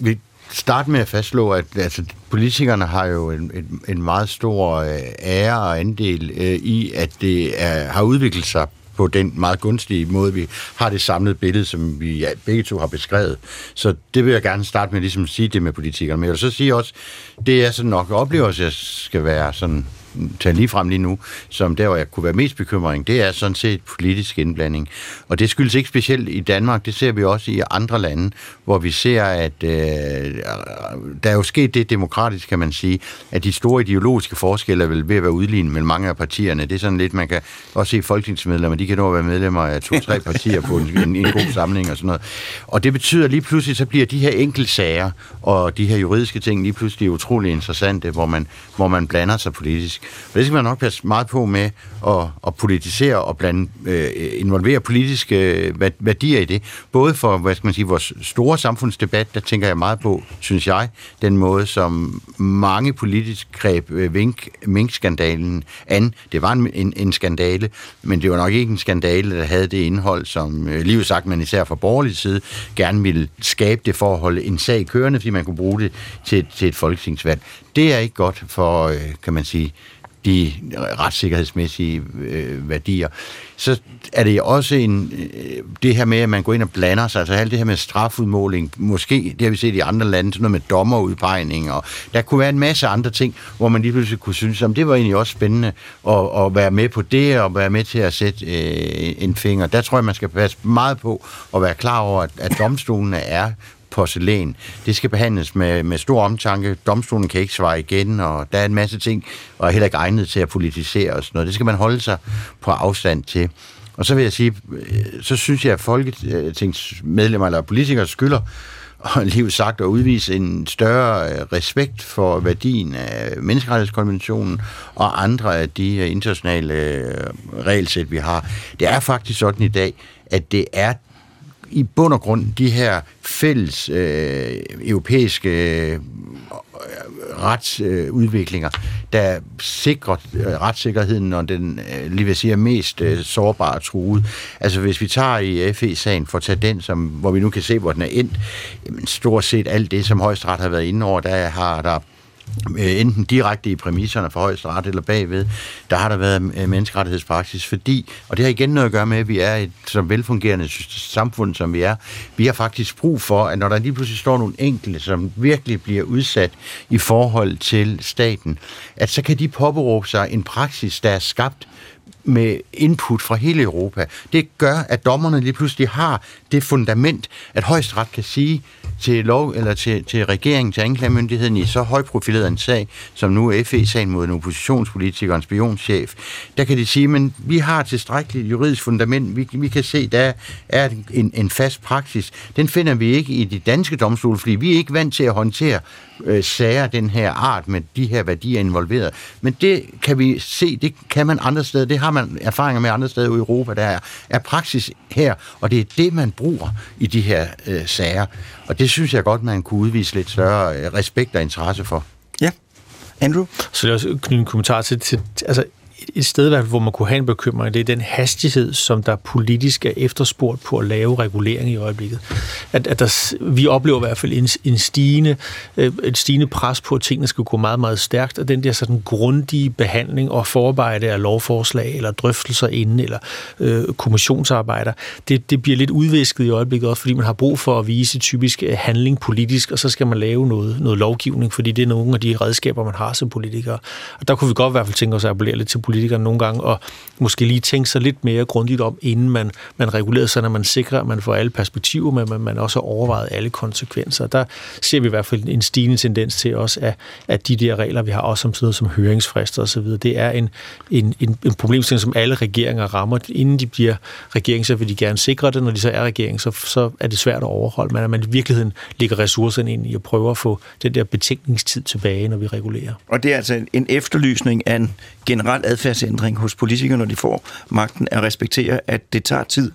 vil starte med at fastslå, at altså, politikerne har jo en, en, en meget stor øh, ære og andel øh, i, at det er, har udviklet sig på den meget gunstige måde, vi har det samlede billede, som vi ja, begge to har beskrevet. Så det vil jeg gerne starte med ligesom at sige det med politikerne. Men jeg vil så sige også, det er sådan nok oplever, at jeg skal være sådan tage lige frem lige nu, som der, hvor jeg kunne være mest bekymring, det er sådan set politisk indblanding. Og det skyldes ikke specielt i Danmark, det ser vi også i andre lande, hvor vi ser, at øh, der er jo sket det demokratisk, kan man sige, at de store ideologiske forskelle er vel ved at være udlignet mellem mange af partierne. Det er sådan lidt, man kan også se folketingsmedlemmer, de kan nå at være medlemmer af to-tre partier på en, en, en god samling og sådan noget. Og det betyder lige pludselig, så bliver de her enkeltsager og de her juridiske ting lige pludselig utrolig interessante, hvor man, hvor man blander sig politisk. Og det skal man nok passe meget på med at, at politisere og blande, øh, involvere politiske øh, værdier i det. Både for, hvad skal man sige, vores store samfundsdebat, der tænker jeg meget på, synes jeg, den måde, som mange politisk greb øh, vink, minkskandalen an. Det var en, en, en skandale, men det var nok ikke en skandale, der havde det indhold, som øh, livet sagt, man især fra borgerlig side gerne ville skabe det for at holde en sag kørende, fordi man kunne bruge det til, til et folketingsvalg. Det er ikke godt for, øh, kan man sige, de retssikkerhedsmæssige øh, værdier. Så er det også en, øh, det her med, at man går ind og blander sig, altså alt det her med strafudmåling, måske, det har vi set i andre lande, sådan noget med dommerudpegning, og der kunne være en masse andre ting, hvor man lige pludselig kunne synes, at det var egentlig også spændende at, at være med på det, og være med til at sætte øh, en finger. Der tror jeg, man skal passe meget på at være klar over, at, at domstolene er porcelæn. Det skal behandles med, med stor omtanke. Domstolen kan ikke svare igen, og der er en masse ting, og er heller ikke egnet til at politisere og sådan noget. Det skal man holde sig på afstand til. Og så vil jeg sige, øh, så synes jeg, at folketingsmedlemmer eller politikere skylder og lige sagt at udvise en større øh, respekt for værdien af menneskerettighedskonventionen og andre af de internationale øh, regelsæt, vi har. Det er faktisk sådan i dag, at det er i bund og grund de her fælles øh, europæiske øh, retsudviklinger, øh, der sikrer øh, retssikkerheden, når den, øh, lige vil sige, mest øh, sårbare truet. Altså hvis vi tager i FE-sagen, for at tage den, som, hvor vi nu kan se, hvor den er endt, jamen, stort set alt det, som højesteret har været inde over, der har der Øh, enten direkte i præmisserne for højesteret eller bagved, der har der været øh, menneskerettighedspraksis, fordi, og det har igen noget at gøre med, at vi er et så velfungerende samfund, som vi er, vi har faktisk brug for, at når der lige pludselig står nogle enkelte, som virkelig bliver udsat i forhold til staten, at så kan de påberåbe sig en praksis, der er skabt med input fra hele Europa. Det gør, at dommerne lige pludselig har det fundament, at højesteret kan sige til lov eller til, til regeringen, til anklagemyndigheden i så højprofileret en sag, som nu er FE-sagen mod en oppositionspolitiker og en spionchef, der kan de sige, men vi har tilstrækkeligt juridisk fundament, vi, vi kan se, der er en, en fast praksis. Den finder vi ikke i de danske domstole, fordi vi er ikke vant til at håndtere øh, sager den her art med de her værdier involveret. Men det kan vi se, det kan man andre steder, det har man erfaringer med andre steder i Europa, der er, er praksis her, og det er det, man bruger i de her øh, sager. Og det synes jeg godt, man kunne udvise lidt større øh, respekt og interesse for. Ja. Andrew? Så det er også knytte en kommentar til, til altså et sted, hvor man kunne have en bekymring, det er den hastighed, som der politisk er efterspurgt på at lave regulering i øjeblikket. At, at der, vi oplever i hvert fald en, en stigende, øh, et stigende pres på, at tingene skal gå meget, meget stærkt, og den der sådan grundige behandling og forarbejde af lovforslag, eller drøftelser inden, eller øh, kommissionsarbejder, det, det bliver lidt udvisket i øjeblikket også, fordi man har brug for at vise typisk øh, handling politisk, og så skal man lave noget, noget lovgivning, fordi det er nogle af de redskaber, man har som politikere. Og der kunne vi godt i hvert fald tænke os at appellere lidt til politikerne nogle gange, og måske lige tænke sig lidt mere grundigt om, inden man, man regulerer sig, når man sikrer, at man får alle perspektiver, men man, man også har overvejet alle konsekvenser. Der ser vi i hvert fald en stigende tendens til også, at, at de der regler, vi har også som sådan noget som høringsfrister osv., det er en, en, en, en problemstilling, som alle regeringer rammer. Inden de bliver regering, så vil de gerne sikre det. Når de så er regering, så, så er det svært at overholde. Men at man i virkeligheden lægger ressourcerne ind i at prøve at få den der betænkningstid tilbage, når vi regulerer. Og det er altså en efterlysning af en generel adfærdsændring hos politikere, når de får magten, at respektere, at det tager tid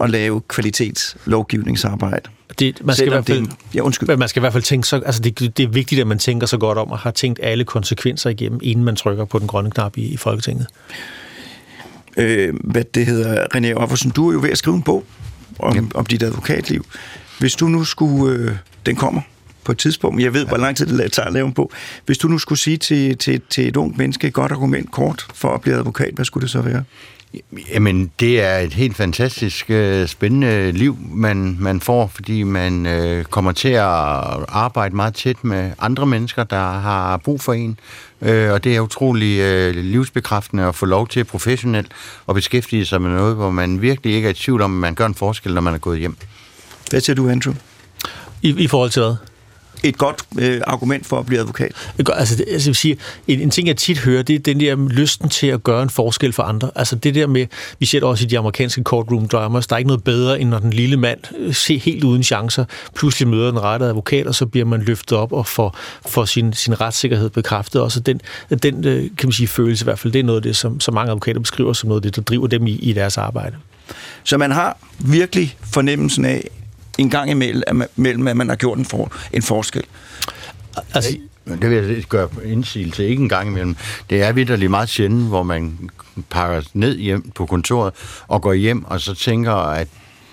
at lave kvalitetslovgivningsarbejde. Det, man, skal i hvert fald, det, ja, undskyld. man skal i hvert fald tænke så, altså det, det er vigtigt, at man tænker så godt om og har tænkt alle konsekvenser igennem, inden man trykker på den grønne knap i, i Folketinget. Øh, hvad det hedder, René Offersen, du er jo ved at skrive en bog om, ja. om dit advokatliv. Hvis du nu skulle, øh, den kommer på et tidspunkt. Jeg ved, ja. hvor lang tid det tager at lave en bog. Hvis du nu skulle sige til, til, til et ungt menneske et godt argument kort for at blive advokat, hvad skulle det så være? Jamen, det er et helt fantastisk øh, spændende liv, man, man får, fordi man øh, kommer til at arbejde meget tæt med andre mennesker, der har brug for en. Øh, og det er utrolig øh, livsbekræftende at få lov til professionelt at beskæftige sig med noget, hvor man virkelig ikke er i tvivl om, at man gør en forskel, når man er gået hjem. Hvad siger du, Andrew? I, I forhold til hvad? Et godt øh, argument for at blive advokat. Altså, det, altså jeg vil sige, en, en ting, jeg tit hører, det er den der lysten til at gøre en forskel for andre. Altså det der med, vi ser det også i de amerikanske courtroom dramas, der er ikke noget bedre, end når den lille mand øh, ser helt uden chancer, pludselig møder den rette advokat, og så bliver man løftet op og får, får sin, sin retssikkerhed bekræftet. Også den, den øh, kan man sige, følelse i hvert fald, det er noget af det, som, som mange advokater beskriver som noget af det, der driver dem i, i deres arbejde. Så man har virkelig fornemmelsen af, en gang imellem, mellem, at man har gjort en, for, en forskel. Altså, det vil jeg gøre indsigelse, ikke en gang imellem. Det er vidderligt meget sjældent, hvor man pakker ned hjem på kontoret og går hjem, og så tænker, at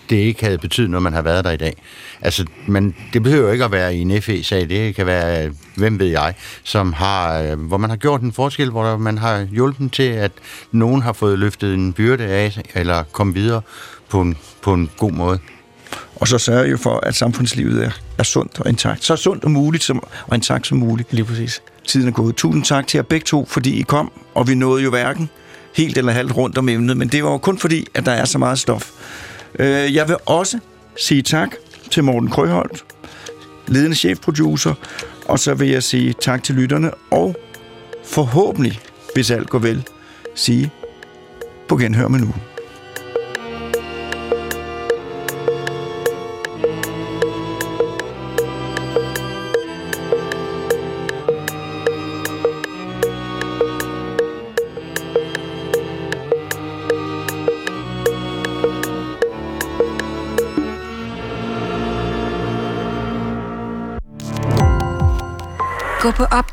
det ikke havde betydet noget, man har været der i dag. Altså, men det behøver ikke at være i en FE-sag. Det kan være, hvem ved jeg, som har, øh, hvor man har gjort en forskel, hvor man har hjulpet til, at nogen har fået løftet en byrde af, eller kommet videre på en, på en god måde og så sørge jo for, at samfundslivet er, er sundt og intakt. Så sundt og muligt som, og intakt som muligt. Lige præcis. Tiden er gået. Tusind tak til jer begge to, fordi I kom, og vi nåede jo hverken helt eller halvt rundt om emnet, men det var jo kun fordi, at der er så meget stof. Øh, jeg vil også sige tak til Morten Krøholt, ledende chefproducer, og så vil jeg sige tak til lytterne, og forhåbentlig, hvis alt går vel, sige på genhør med nu.